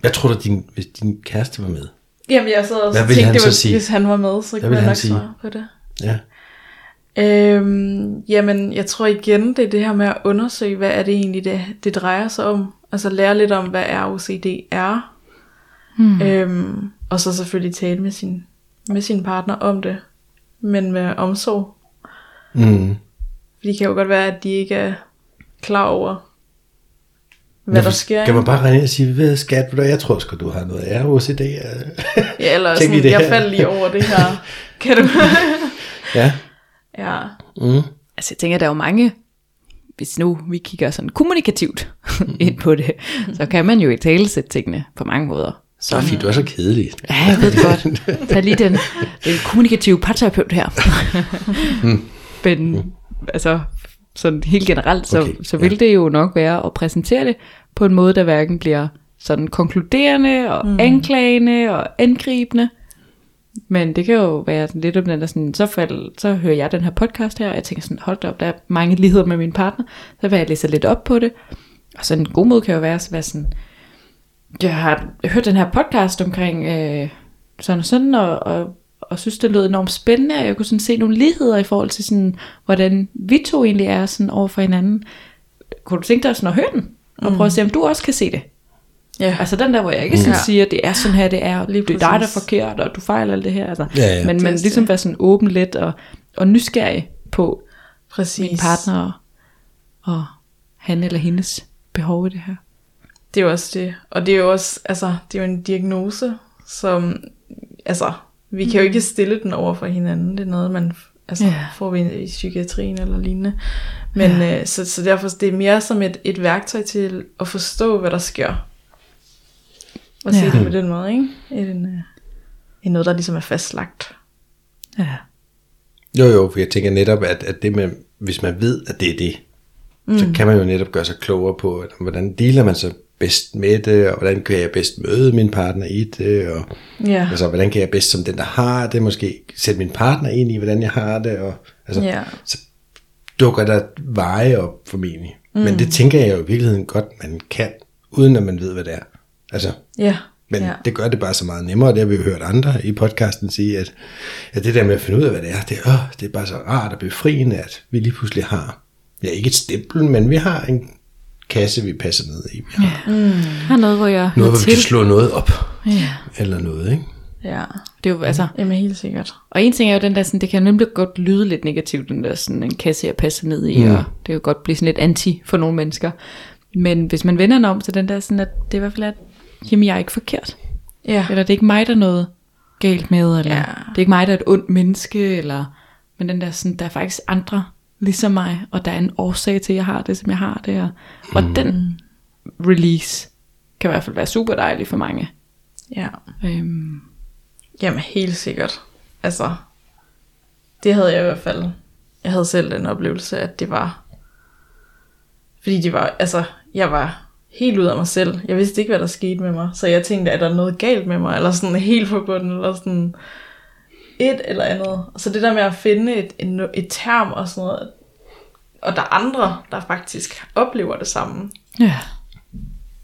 Hvad tror du, din, hvis din kæreste var med? Jamen, jeg sad Hvad og ville tænkte, han så sige? hvis han var med, så Hvad kunne jeg nok sige? svare på det. Ja. Øhm, jamen, jeg tror igen, det er det her med at undersøge, hvad er det egentlig, det, det drejer sig om. Altså lære lidt om, hvad er OCD er. Hmm. Øhm, og så selvfølgelig tale med sin, med sin partner om det. Men med omsorg. Mm. For det kan jo godt være, at de ikke er klar over, hvad der sker. Kan man bare regne og sige, ved skat, jeg tror sgu, du har noget af OCD. øh." <laughs> Ja, eller sådan, det jeg faldt lige over det her. <laughs> Kan du? ja. <laughs> ja. Mm. Altså jeg tænker, der er jo mange, hvis nu vi kigger sådan kommunikativt ind på det, så kan man jo i tale sætte tingene på mange måder. Så fordi du er så kedelig. Ja, jeg ved det godt. <laughs> Tag lige den, den kommunikative parterapeut her. Men altså, sådan helt generelt, så, Okay, okay, så vil ja. det jo nok være at præsentere det på en måde, der hverken bliver sådan konkluderende og mm. anklagende og angribende. Men det kan jo være sådan lidt om den der sådan, så, fald, så hører jeg den her podcast her, og jeg tænker sådan, hold da op, der er mange ligheder med min partner, så vil jeg læse lidt op på det. Og så en god måde kan jo være at være sådan, jeg har hørt den her podcast omkring øh, sådan og sådan, og, og, og synes, det lød enormt spændende, og jeg kunne sådan se nogle ligheder i forhold til sådan, hvordan vi to egentlig er sådan over for hinanden. Kunne du tænke dig sådan at høre den? Og prøve at se, om du også kan se det? Ja. Altså den der, hvor jeg ikke sådan Ja. siger, det er sådan her, det er, Lige det er dig, der er forkert, og du fejler alt det her. Altså. Ja, ja. Men, men ligesom være sådan åben lidt og, og nysgerrig på Præcis. min partner og, og han eller hendes behov i det her. Det er jo også det. Og det er jo også, altså, det er jo en diagnose, som, altså, vi kan jo ikke stille den over for hinanden. Det er noget, man altså, Ja. får vi i, psykiatrien eller lignende. Men ja. øh, så, så derfor det er mere som et, et værktøj til at forstå, hvad der sker. Og se Ja. det på den måde, ikke? End, øh, end noget, der ligesom er fastlagt. Ja. Jo, jo, for jeg tænker netop, at, at det med, hvis man ved, at det er det, mm. så kan man jo netop gøre sig klogere på, at, hvordan dealer man så bedst med det, og hvordan kan jeg bedst møde min partner i det, og Ja. altså, hvordan kan jeg bedst som den, der har det, måske sætte min partner ind i, hvordan jeg har det, og altså, Ja. så dukker der veje op formentlig. Mm. Men det tænker jeg jo i virkeligheden godt, man kan, uden at man ved, hvad det er. Altså, Ja. men ja. det gør det bare så meget nemmere, og det har vi jo hørt andre i podcasten sige, at, at det der med at finde ud af, hvad det er, det, åh, det er bare så rart og befriende, at vi lige pludselig har, ja ikke et stempel, men vi har en kasse, vi passer ned i. Vi har Mm. Her er noget, hvor jeg noget, hvor vi til. kan slå noget op, Ja. eller noget, ikke? ja. Det er jo, altså, Jamen helt sikkert. og en ting er jo den der, sådan, det kan nemlig godt lyde lidt negativt, den der sådan en kasse, jeg passer ned i, mm. og det kan jo godt blive sådan lidt anti for nogle mennesker. Men hvis man vender den om, så den der sådan, at det er i hvert fald, at jamen, jeg er ikke forkert. Ja. Eller det er ikke mig, der er noget galt med, eller Ja. det er ikke mig, der er et ondt menneske, eller, men den der sådan, der er faktisk andre ligesom mig, og der er en årsag til, at jeg har det, som jeg har det, og, og den release kan i hvert fald være super dejlig for mange. Ja. Øhm, Jamen helt sikkert. Altså, det havde jeg i hvert fald. Jeg havde selv den oplevelse, at det var... Fordi det var, altså, jeg var helt ud af mig selv. Jeg vidste ikke, hvad der skete med mig. Så jeg tænkte, er der noget galt med mig? Eller sådan helt forbundet, eller sådan et eller andet. Så det der med at finde et, et, et term og sådan noget, og der er andre, der faktisk oplever det samme. ja.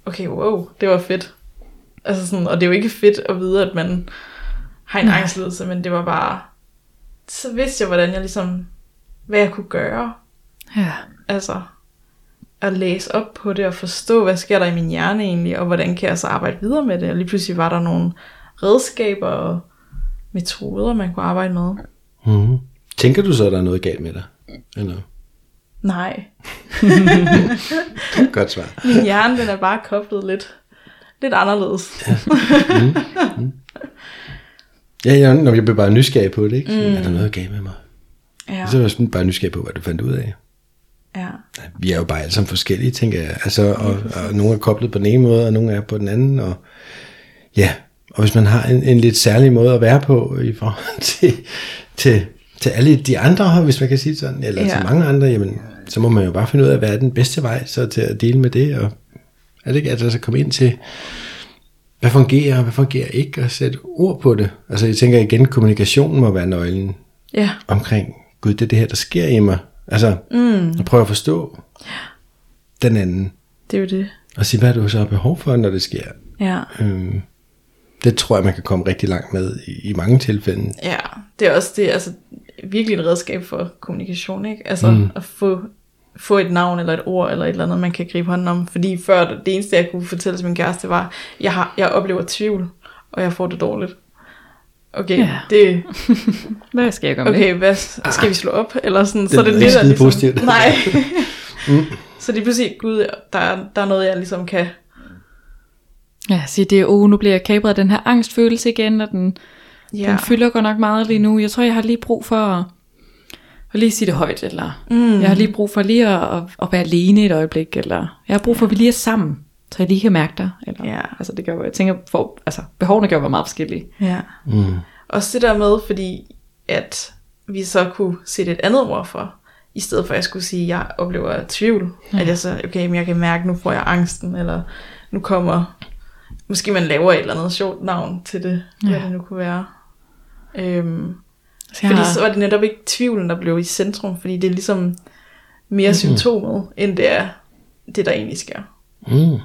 Okay, wow, det var fedt. Altså sådan, og det er jo ikke fedt at vide, at man har en Nej. angstlidelse, men det var bare, så vidste jeg, hvordan jeg ligesom, hvad jeg kunne gøre. Ja. Altså, at læse op på det og forstå, hvad sker der i min hjerne egentlig, og hvordan kan jeg så arbejde videre med det. Og lige pludselig var der nogle redskaber og metoder, man kunne arbejde med. Mm-hmm. Tænker du så, at der er noget galt med dig? Eller? Nej, <laughs> Godt svar. min hjerne den er bare koblet lidt, lidt anderledes. Ja, jeg, når jeg blev bare nysgerrig på det, ikke? Mm. Er der noget galt med mig? Ja, Så var jeg sådan bare nysgerrig på, hvad du fandt ud af. ja, Vi er jo bare alle sammen forskellige, tænker jeg. Altså, og, og nogle er koblet på den ene måde, og nogle er på den anden. Og, ja, og hvis man har en, en lidt særlig måde at være på i forhold <laughs> til, til, til alle de andre, hvis man kan sige sådan, eller ja. Ja. til mange andre, jamen, så må man jo bare finde ud af, hvad er den bedste vej så til at dele med det. Og er det ikke, at altså komme ind til, hvad fungerer, og hvad fungerer ikke, og sætte ord på det. Altså, jeg tænker igen, kommunikationen må være nøglen ja, omkring, gud, det er det her, der sker i mig. Altså, mm. at prøve at forstå den anden, det er jo det. og sige, hvad du så har behov for, når det sker. Ja. Øhm, det tror jeg, man kan komme rigtig langt med i, i mange tilfælde. Ja, det er også det, altså virkelig et redskab for kommunikation, ikke? Altså mm. at få, få et navn eller et ord eller et eller andet, man kan gribe hånden om. Fordi før, det eneste jeg kunne fortælle til min kæreste var, jeg, har, jeg oplever tvivl, og jeg får det dårligt. Okay, Ja. det, <laughs> Hvad skal jeg gøre med okay, hvad, skal vi slå op? Eller sådan, så Det det er lyder det, ikke der skide ligesom, positivt. <laughs> Nej. Så det er pludselig, gud, der, er- der er noget, jeg ligesom kan, Ja, sige det er, oh, nu bliver jeg kabret af den her angstfølelse igen, og den, ja. ja, den fylder godt nok meget lige nu. Jeg tror, jeg har lige brug for at, at lige sige det højt, eller mm. jeg har lige brug for lige at, at, at være alene et øjeblik, eller jeg har brug for, at vi lige er sammen, så jeg lige kan mærke dig. Eller, Ja. Altså det gør, jeg tænker, for, altså behovene jo være meget forskellige. Ja. Mm. Også det der med, fordi at vi så kunne sætte et andet ord for, i stedet for at jeg skulle sige, at jeg oplever tvivl. Ja. At jeg så, okay, men jeg kan mærke, nu får jeg angsten, eller nu kommer, måske man laver et eller andet sjovt navn til det, ja. hvad det nu kunne være. Øhm, Så jeg fordi har, så var det netop ikke tvivlen, der blev i centrum, fordi det er ligesom mere mm. symptomet, end det er det, der egentlig sker. Mm.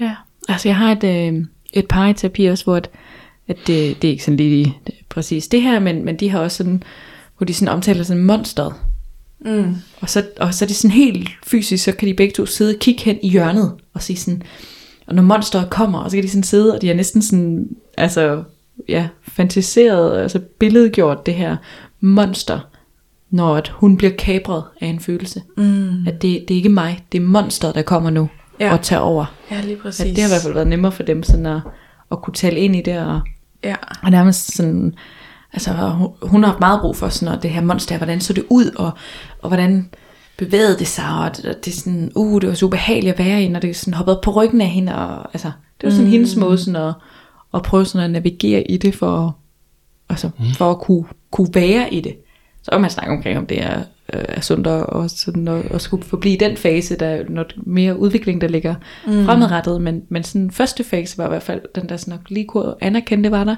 ja, altså jeg har et, øh, et par i terapi også, hvor at, at det, det er ikke sådan lige det, præcis det her, men, men de har også sådan, hvor de sådan omtaler sådan monsteret. Mm. Og så, og så er det sådan helt fysisk, så kan de begge to sidde og kigge hen i hjørnet og sige sådan, og når monsteret kommer, og så kan de sådan sidde, og de har næsten sådan, altså, ja, fantaseret, altså billedgjort det her monster, når at hun bliver kabret af en følelse. Mm. At det, det er ikke mig, det er monsteret, der kommer nu Ja. og tager over. Ja, lige præcis. At det har i hvert fald været nemmere for dem sådan at, at kunne tale ind i det, og, Ja. og nærmest sådan, altså hun, hun har haft meget brug for sådan, at det her monster, hvordan så det ud, og, og hvordan bevægede det sig, og det, det er sådan, uh, det var så ubehageligt at være i, når det sådan hoppede op på ryggen af hende, og altså, det var sådan mm. hendes måde sådan at, at prøve sådan at navigere i det, for, altså, mm. for at kunne, kunne være i det. Så kan man snakke omkring, om det er, øh, er sundt at, og sådan, at, at skulle forblive den fase, der er noget mere udvikling, der ligger mm. fremadrettet. Men, men sådan første fase var i hvert fald den der sådan, lige kunne anerkende, det var der,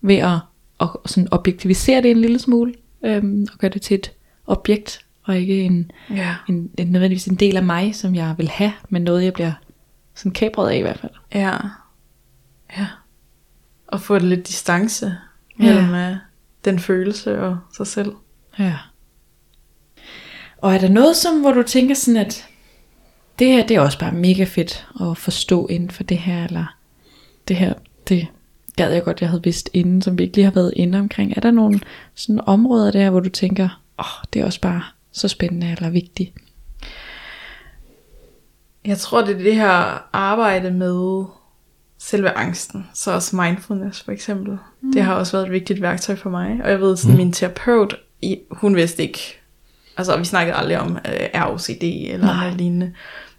ved at, at sådan objektivisere det en lille smule, øhm, og gøre det til et objekt, og ikke en, Ja. en, en, nødvendigvis en del af mig, som jeg vil have, men noget, jeg bliver sådan kabret af i hvert fald. Ja. Ja. Og få lidt distance mellem ja. den følelse og sig selv. Ja. Og er der noget, som, hvor du tænker sådan, at det her, det er også bare mega fedt at forstå inden for det her, eller det her, det gad jeg godt, jeg havde vidst inden, som vi ikke lige har været inde omkring. Er der nogle sådan områder der, hvor du tænker, åh, oh, det er også bare så spændende eller vigtigt? Jeg tror, det er det her arbejde med selve angsten. Så også mindfulness for eksempel. Mm. Det har også været et vigtigt værktøj for mig. Og jeg ved, sådan mm. min terapeut, hun vidste ikke, altså vi snakkede aldrig om øh, ROCD eller Nej. noget lignende.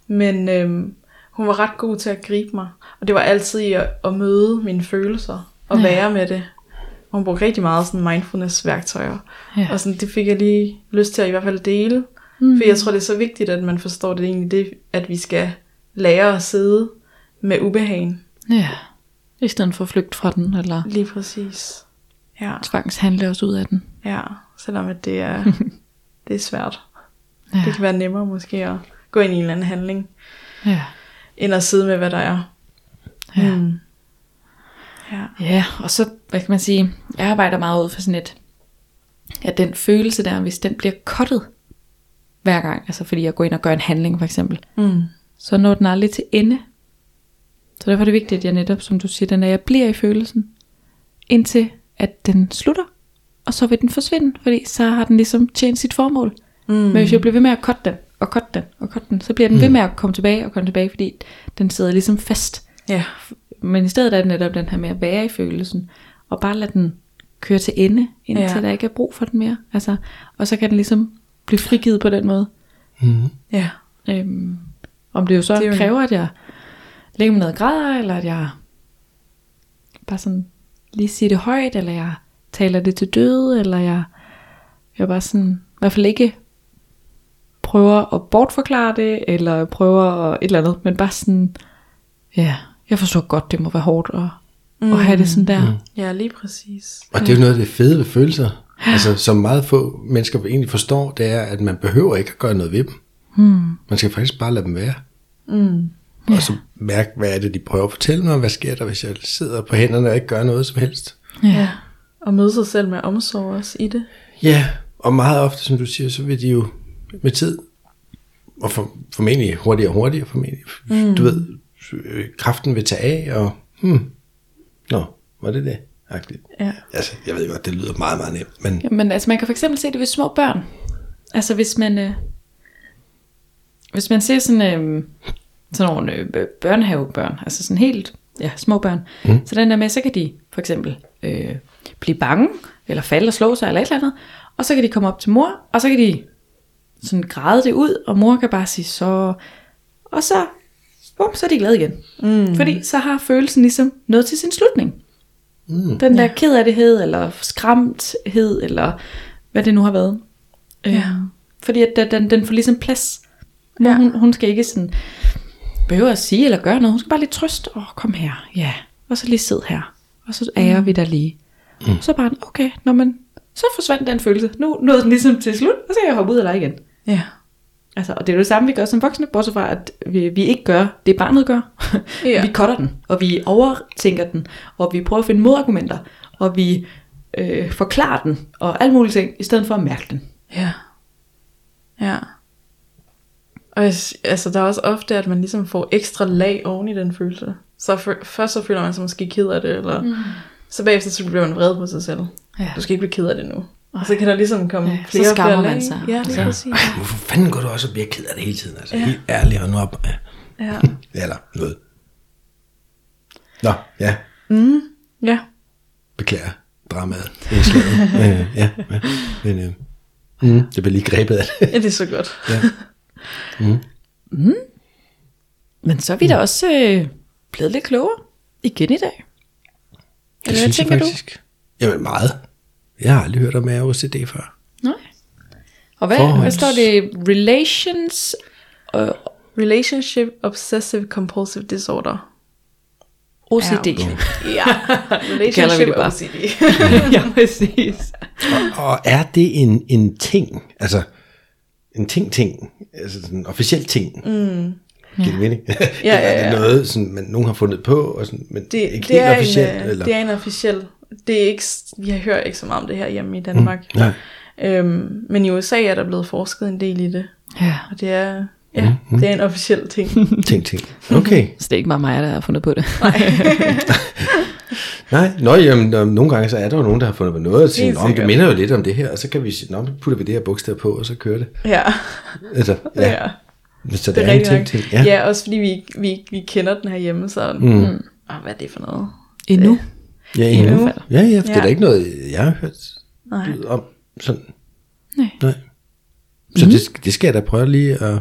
Men øhm, hun var ret god til at gribe mig. Og det var altid at, at møde mine følelser og ja. være med det. Hun brugte rigtig meget sådan mindfulness værktøjer. Ja. Og sådan, det fik jeg lige lyst til at i hvert fald dele. Mm. For jeg tror, det er så vigtigt, at man forstår det egentlig det, at vi skal lære at sidde med ubehagen. Ja. I stedet for at flygte fra den, eller Lige præcis. Ja, tvangshandle os ud af den. ja. Selvom at det er, <laughs> det er svært. Ja. Det kan være nemmere måske at gå ind i en eller anden handling, Ja. end at sidde med, hvad der er. Ja. Mm. Ja. Ja, og så, hvad kan man sige, jeg arbejder meget ud for sådan et, at den følelse der, hvis den bliver kottet hver gang, altså fordi jeg går ind og gør en handling for eksempel, Mm. så når den aldrig til ende. Så derfor er det vigtigt, at jeg netop, som du siger, den er, jeg bliver i følelsen, indtil at den slutter, og så vil den forsvinde, fordi så har den ligesom tjent sit formål. Mm. Men hvis jeg bliver ved med at cutte den, og cutte den, og cutte den, så bliver den ved med at komme tilbage og komme tilbage, fordi den sidder ligesom fast. Ja. Men i stedet er det netop den her med at være i følelsen, og bare lade den køre til ende, indtil ja. Der ikke er brug for den mere. Altså, og så kan den ligesom blive frigivet på den måde. Mm. Ja. Øhm, om det jo så Det det jo- kræver, at jeg lægger mig ned og græder, eller at jeg bare sådan lige siger det højt, eller jeg taler det til døde, eller jeg, jeg bare sådan, i hvert fald ikke prøver at bortforklare det, eller prøver at et eller andet, men bare sådan, ja, jeg forstår godt, det må være hårdt at, mm. at have det sådan der. Mm. Ja, lige præcis. Og det er jo noget af det fede ved følelser. Altså, som meget få mennesker egentlig forstår, det er, at man behøver ikke at gøre noget ved dem. Hmm. Man skal faktisk bare lade dem være. Mm. Og så mærke, hvad er det, de prøver at fortælle mig, hvad sker der, hvis jeg sidder på hænderne og ikke gør noget som helst. Ja. Og møde sig selv med omsorg også i det. Ja, og meget ofte, som du siger, så vil de jo med tid, og for, formentlig hurtigere og hurtigere, formentlig, mm. du ved, kraften vil tage af, og hmm, nå, var det det? Agtigt. Ja. Altså, jeg ved godt, det lyder meget, meget nemt, men Jamen, altså man kan for eksempel se det ved små børn. Altså hvis man, øh, hvis man ser sådan, øh, sådan nogle øh, børnehavebørn, altså sådan helt ja, små børn, mm. så den der med, så kan de for eksempel øh, blive bange, eller falde og slå sig, eller et eller andet, og så kan de komme op til mor, og så kan de sådan græde det ud, og mor kan bare sige så, og så, bum, så er de glade igen. Mm. Fordi så har følelsen ligesom nået til sin slutning. Mm. Den der ja. ked eller skræmthed, eller hvad det nu har været. Ja. Ja. Fordi at den- den, får ligesom plads. Mor, Ja. hun, hun skal ikke sådan behøve at sige eller gøre noget. Hun skal bare lige trøste. Åh, kom her. Ja. Og så lige sid her. Og så ærer mm. vi dig lige. Mm. Så bare, okay, når man, så forsvandt den følelse. Nu nåede den ligesom til slut, og så kan jeg hoppe ud og lege igen. Ja. Altså, og det er det samme, vi gør som voksne, bortset fra, at vi, vi ikke gør det, barnet gør. <laughs> Ja. vi cutter den, og vi overtænker den, og vi prøver at finde modargumenter, og vi øh, forklarer den, og alle mulige ting, i stedet for at mærke den. Ja. Ja. Og jeg altså, der er også ofte, at man ligesom får ekstra lag oven i den følelse. Så f- først så føler man sig måske ked af det, eller mm. så bagefter så bliver man vred på sig selv. Ja. Du skal ikke blive ked af det nu. Og så kan der ligesom komme Ja, ja, så flere og skammer man sig. Ja, lige Så- præcis. Ej, hvorfor fanden går du også og bliver ked af det hele tiden? Altså, ja. helt ærligt, og nu op. Ja. Ja. <laughs> Eller noget. Nå, ja, ja. beklager dramaet. indslaget. <laughs> øh, ja, ja, men øh, mm, det bliver lige grebet af det. ja, det er så godt. Men så er vi da også øh, blevet lidt klogere igen i dag. Det hvad synes jeg tænker du? faktisk. Jamen meget. Jeg har aldrig hørt om OCD før. Nej. Og hvad, hvad Forholds- står det? Relations... Øh, Relationship Obsessive Compulsive Disorder. OCD. Ja, <laughs> relationship det bare. OCD. <laughs> ja, <laughs> præcis. Og er det en, en ting? Altså, en ting-ting? Altså sådan en officiel ting? Mm. Giver det mening? ja, er ja. det noget, som man, nogen har fundet på, og sådan, men Det, ikke det, helt er officielt? en, øh, eller? det er en officiel. Det er ikke, vi har hørt ikke så meget om det her hjemme i Danmark. Mm. Nej. Øhm, men i USA er der blevet forsket en del i det. Ja. Og det er, ja, mm. det er en officiel ting. <laughs> Ting, ting. Okay. <laughs> Så det er ikke bare mig, der har fundet på det. <laughs> Nej, nå, jamen, nogle gange så er der jo nogen, der har fundet på noget, og Helt om det minder jo lidt om det her, og så kan vi sige, nå, så putter vi det her bogstav på, og så kører det. ja, Altså, ja. ja. Så det, det er, er en ting, ting. Ja. Ja. også fordi vi, vi, vi kender den her hjemme, så mm. Mm. oh, hvad er det for noget? Endnu. Ja, I endnu. hvert Ja, ja, for det er Ja. da ikke noget, jeg har hørt Nej. om sådan. Nej. Nej. Så det, det skal jeg da prøve lige at,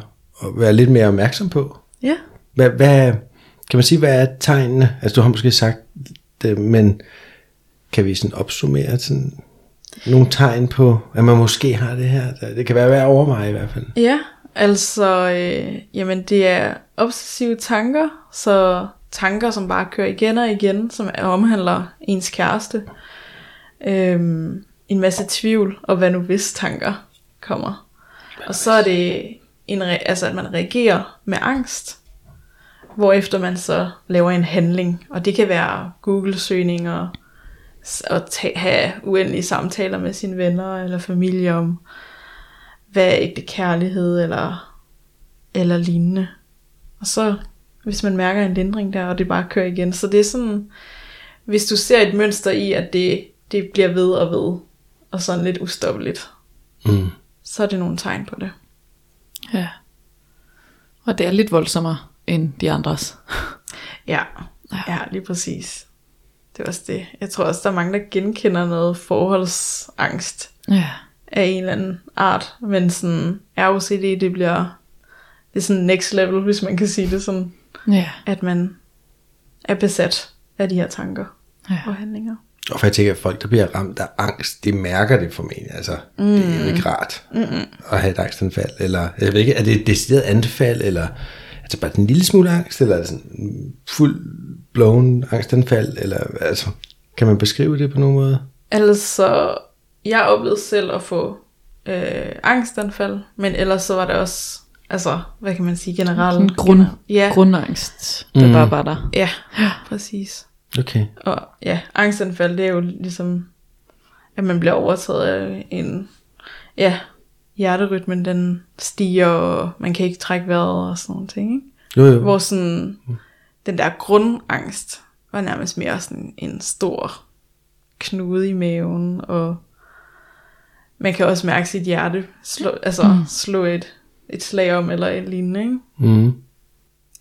at være lidt mere opmærksom på. Ja, Hvad, hvad, kan man sige, hvad er tegnene? Altså, du har måske sagt det, men kan vi sådan opsummere sådan nogle tegn på, at man måske har det her? Det kan være værd at overveje i hvert fald. ja. Altså, øh, jamen det er obsessive tanker, så tanker, som bare kører igen og igen, som omhandler ens kæreste. Øhm, en masse tvivl, og hvad nu hvis tanker kommer. Og så er det, en, re- altså, at man reagerer med angst, hvorefter man så laver en handling. Og det kan være Google-søgninger, og ta- have uendelige samtaler med sine venner eller familie om, hvad er ægte kærlighed eller, eller lignende. Og så, hvis man mærker en lindring der, og det bare kører igen. Så det er sådan, hvis du ser et mønster i, at det, det bliver ved og ved, og sådan lidt ustoppeligt, Mm. så er det nogle tegn på det. Ja. Og det er lidt voldsommere end de andres. <laughs> Ja, Ja. ja lige præcis. Det er også det. Jeg tror også, der er mange, der genkender noget forholdsangst Ja. af en eller anden art. Men sådan ROCD, det bliver det er sådan next level, hvis man kan sige det sådan, Ja. at man er besat af de her tanker Ja. og handlinger. Og for jeg tænker, at folk, der bliver ramt af angst, de mærker det formentlig. Altså, mm. det er jo ikke rart Mm-mm. at have et angstanfald. Eller, jeg ved ikke, er det et decideret anfald, eller altså bare en lille smule angst, eller er det sådan en fuld blown angstanfald, eller altså, kan man beskrive det på nogen måde? Altså, jeg oplevede selv at få øh, angstanfald, men ellers så var det også, altså, hvad kan man sige, generelt. Sådan grund, Ja, grundangst, der Mm. bare var der. ja, præcis. Okay. Og ja, angstanfald, det er jo ligesom, at man bliver overtaget af en, ja, hjerterytmen, den stiger, og man kan ikke trække vejret og sådan nogle ting, ikke? Jo, jo. Hvor sådan, den der grundangst var nærmest mere sådan en stor knude i maven, og man kan også mærke sit hjerte slå, altså mm. slå et, et slag om, eller et lignende, ikke? Mm.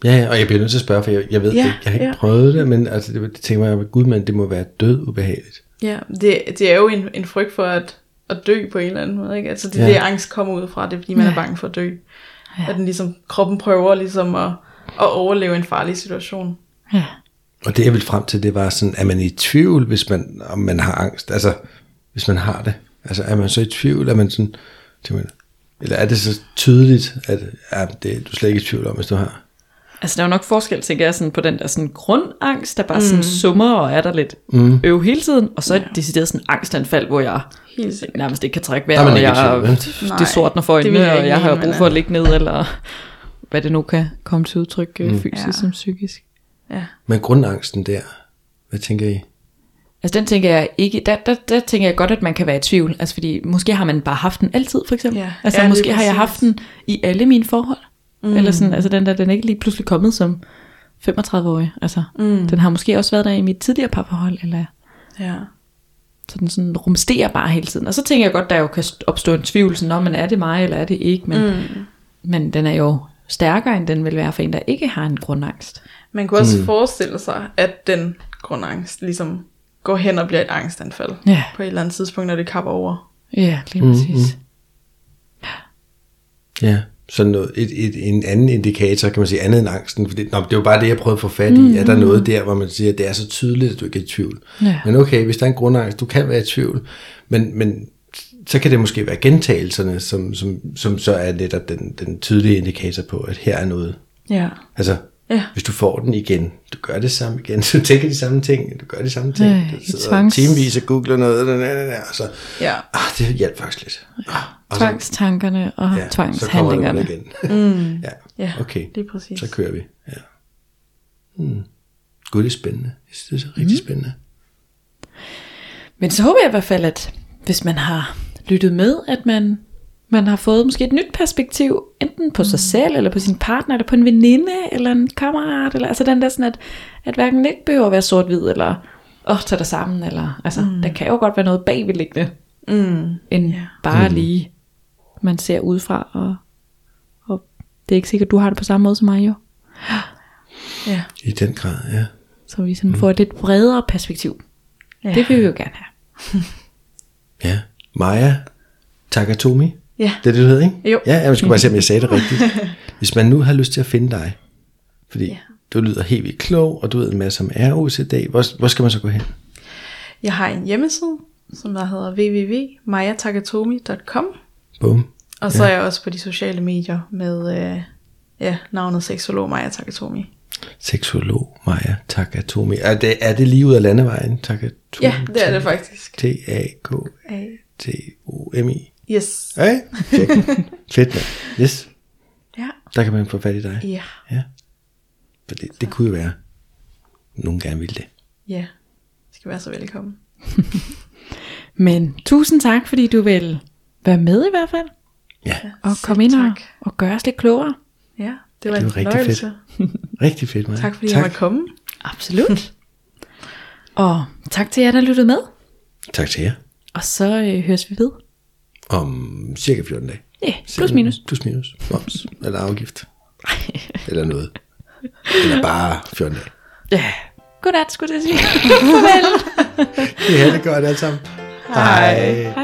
Ja, ja, og jeg bliver nødt til at spørge, for jeg, jeg ved Ja, ja, ikke, jeg har ikke ja. prøvet det, men altså, det, det tænker jeg, gud, men det må være død ubehageligt. Ja, det, det er jo en, en frygt for at, at dø på en eller anden måde, ikke? Altså det er Ja. det, angst kommer ud fra, det er fordi, man Ja. er bange for at dø. Ja. At den ligesom, kroppen prøver ligesom at, at overleve en farlig situation. Ja. Og det jeg ville frem til, det var sådan, er man i tvivl, hvis man, om man har angst? Altså, hvis man har det. Altså, er man så i tvivl, er man sådan, tænker man, eller er det så tydeligt, at ja, det er du slet ikke i tvivl om, hvis du har? Altså, der er jo nok forskel, tænker jeg, sådan, på den der sådan grundangst, der bare mm. sådan summer og er der lidt Mm. øv hele tiden, og så et decideret sådan angstanfald, hvor jeg Helt nærmest ikke kan trække vejret, og jeg, tvivl, vel? det Nej, sortner for det øjnene, jeg og jeg har brug for at ligge ned, eller hvad det nu kan komme til udtryk øh, fysisk Ja. som psykisk. Ja. Men grundangsten der, hvad tænker I? Altså den tænker jeg ikke, der, der, der tænker jeg godt, at man kan være i tvivl. Altså fordi måske har man bare haft den altid, for eksempel. Ja. Altså Ja, måske har jeg haft den i alle mine forhold. Mm. Eller sådan, altså den der, den er ikke lige pludselig kommet som 35-årig. Altså mm. den har måske også været der i mit tidligere parforhold, eller Ja. så den sådan rumsterer bare hele tiden. Og så tænker jeg godt, der jo kan opstå en tvivl, sådan, om man er det mig, eller er det ikke, men, mm. men den er jo stærkere, end den vil være for en, der ikke har en grundangst. Man kunne også mm. forestille sig, at den grundangst ligesom går hen og bliver et angstanfald. Ja, På et eller andet tidspunkt, når det kapper over. ja lige præcis. Ja. sådan noget, et, et, en anden indikator, kan man sige, andet end angsten. Fordi, nå, det var bare det, jeg prøvede at få fat i. Mm. Er der noget der, hvor man siger, at det er så tydeligt, at du ikke er i tvivl? Ja. Men okay, hvis der er en grundangst, du kan være i tvivl, men, men så kan det måske være gentagelserne, som, som, som så er netop den, den tydelige indikator på, at her er noget. Ja. Altså, Ja. hvis du får den igen, du gør det samme igen, <laughs> du tænker de samme ting, du gør de samme ting, Ja, du sidder tvangs- timevis og googler noget, og, og så, Ja. ah, det hjælper faktisk lidt. Ah, og Tvangstankerne og ja, tvangshandlingerne. Så kommer det igen. <laughs> ja, Ja, okay, lige præcis. så kører vi. Ja. Hmm. Gud, det er spændende. Jeg synes, det er så rigtig Mm. spændende. Men så håber jeg i hvert fald, at hvis man har lyttet med, at man, man har fået måske et nyt perspektiv, enten på sig selv, eller på sin partner, eller på en veninde, eller en kammerat, eller altså den der sådan, at, at hverken ikke behøver at være sort-hvid, eller åh, oh, tage dig sammen, eller altså, mm. der kan jo godt være noget bagvedliggende, Mm. end Ja. bare lige, man ser udefra, og, og det er ikke sikkert, du har det på samme måde som mig jo. Ja. I den grad, ja. Så vi sådan får et lidt bredere perspektiv. Ja. Det vil vi jo gerne have. Ja. Maja Takatomi. Ja. Det er det, du hedder, ikke? Jo. Ja, jeg skulle bare se, om jeg sagde det <laughs> rigtigt. Hvis man nu har lyst til at finde dig, fordi Ja. du lyder helt vildt klog, og du ved en masse om ROCD, hvor, hvor skal man så gå hen? Jeg har en hjemmeside, som der hedder www.mayatakatomi.com Bum. Og så er jeg også på de sociale medier med øh, ja, navnet seksolog Maja Takatomi. Seksolog Maja Takatomi. Er det, er det lige ud af landevejen? Takatomi. Ja, det er det faktisk. T-A-K-A-T-O-M-I. Yes. Check. Fedt, mand. Yes, Ja. der kan man få fat i dig. Ja. Ja. For det, det kunne jo være, nogen gerne ville det. Ja. Skal være så velkommen. <laughs> Men tusind tak, fordi du vil være med i hvert fald. Ja, Og komme ind og, tak. og gøre os lidt klogere. Ja, det var Det en var rigtig fornøjelse. rigtig fedt, Maja. Tak fordi tak. jeg måtte komme. Absolut. og tak til jer, der lyttede med. Tak til jer. Og så øh, høres vi ved. Om cirka 14 dage. Ja, plus minus. Plus minus. Moms. Eller afgift. Eller noget. Eller bare 14 dage. Ja. Godnat, skulle jeg sige. <laughs> Farvel. Det er det godt alt sammen. Hej. Hej.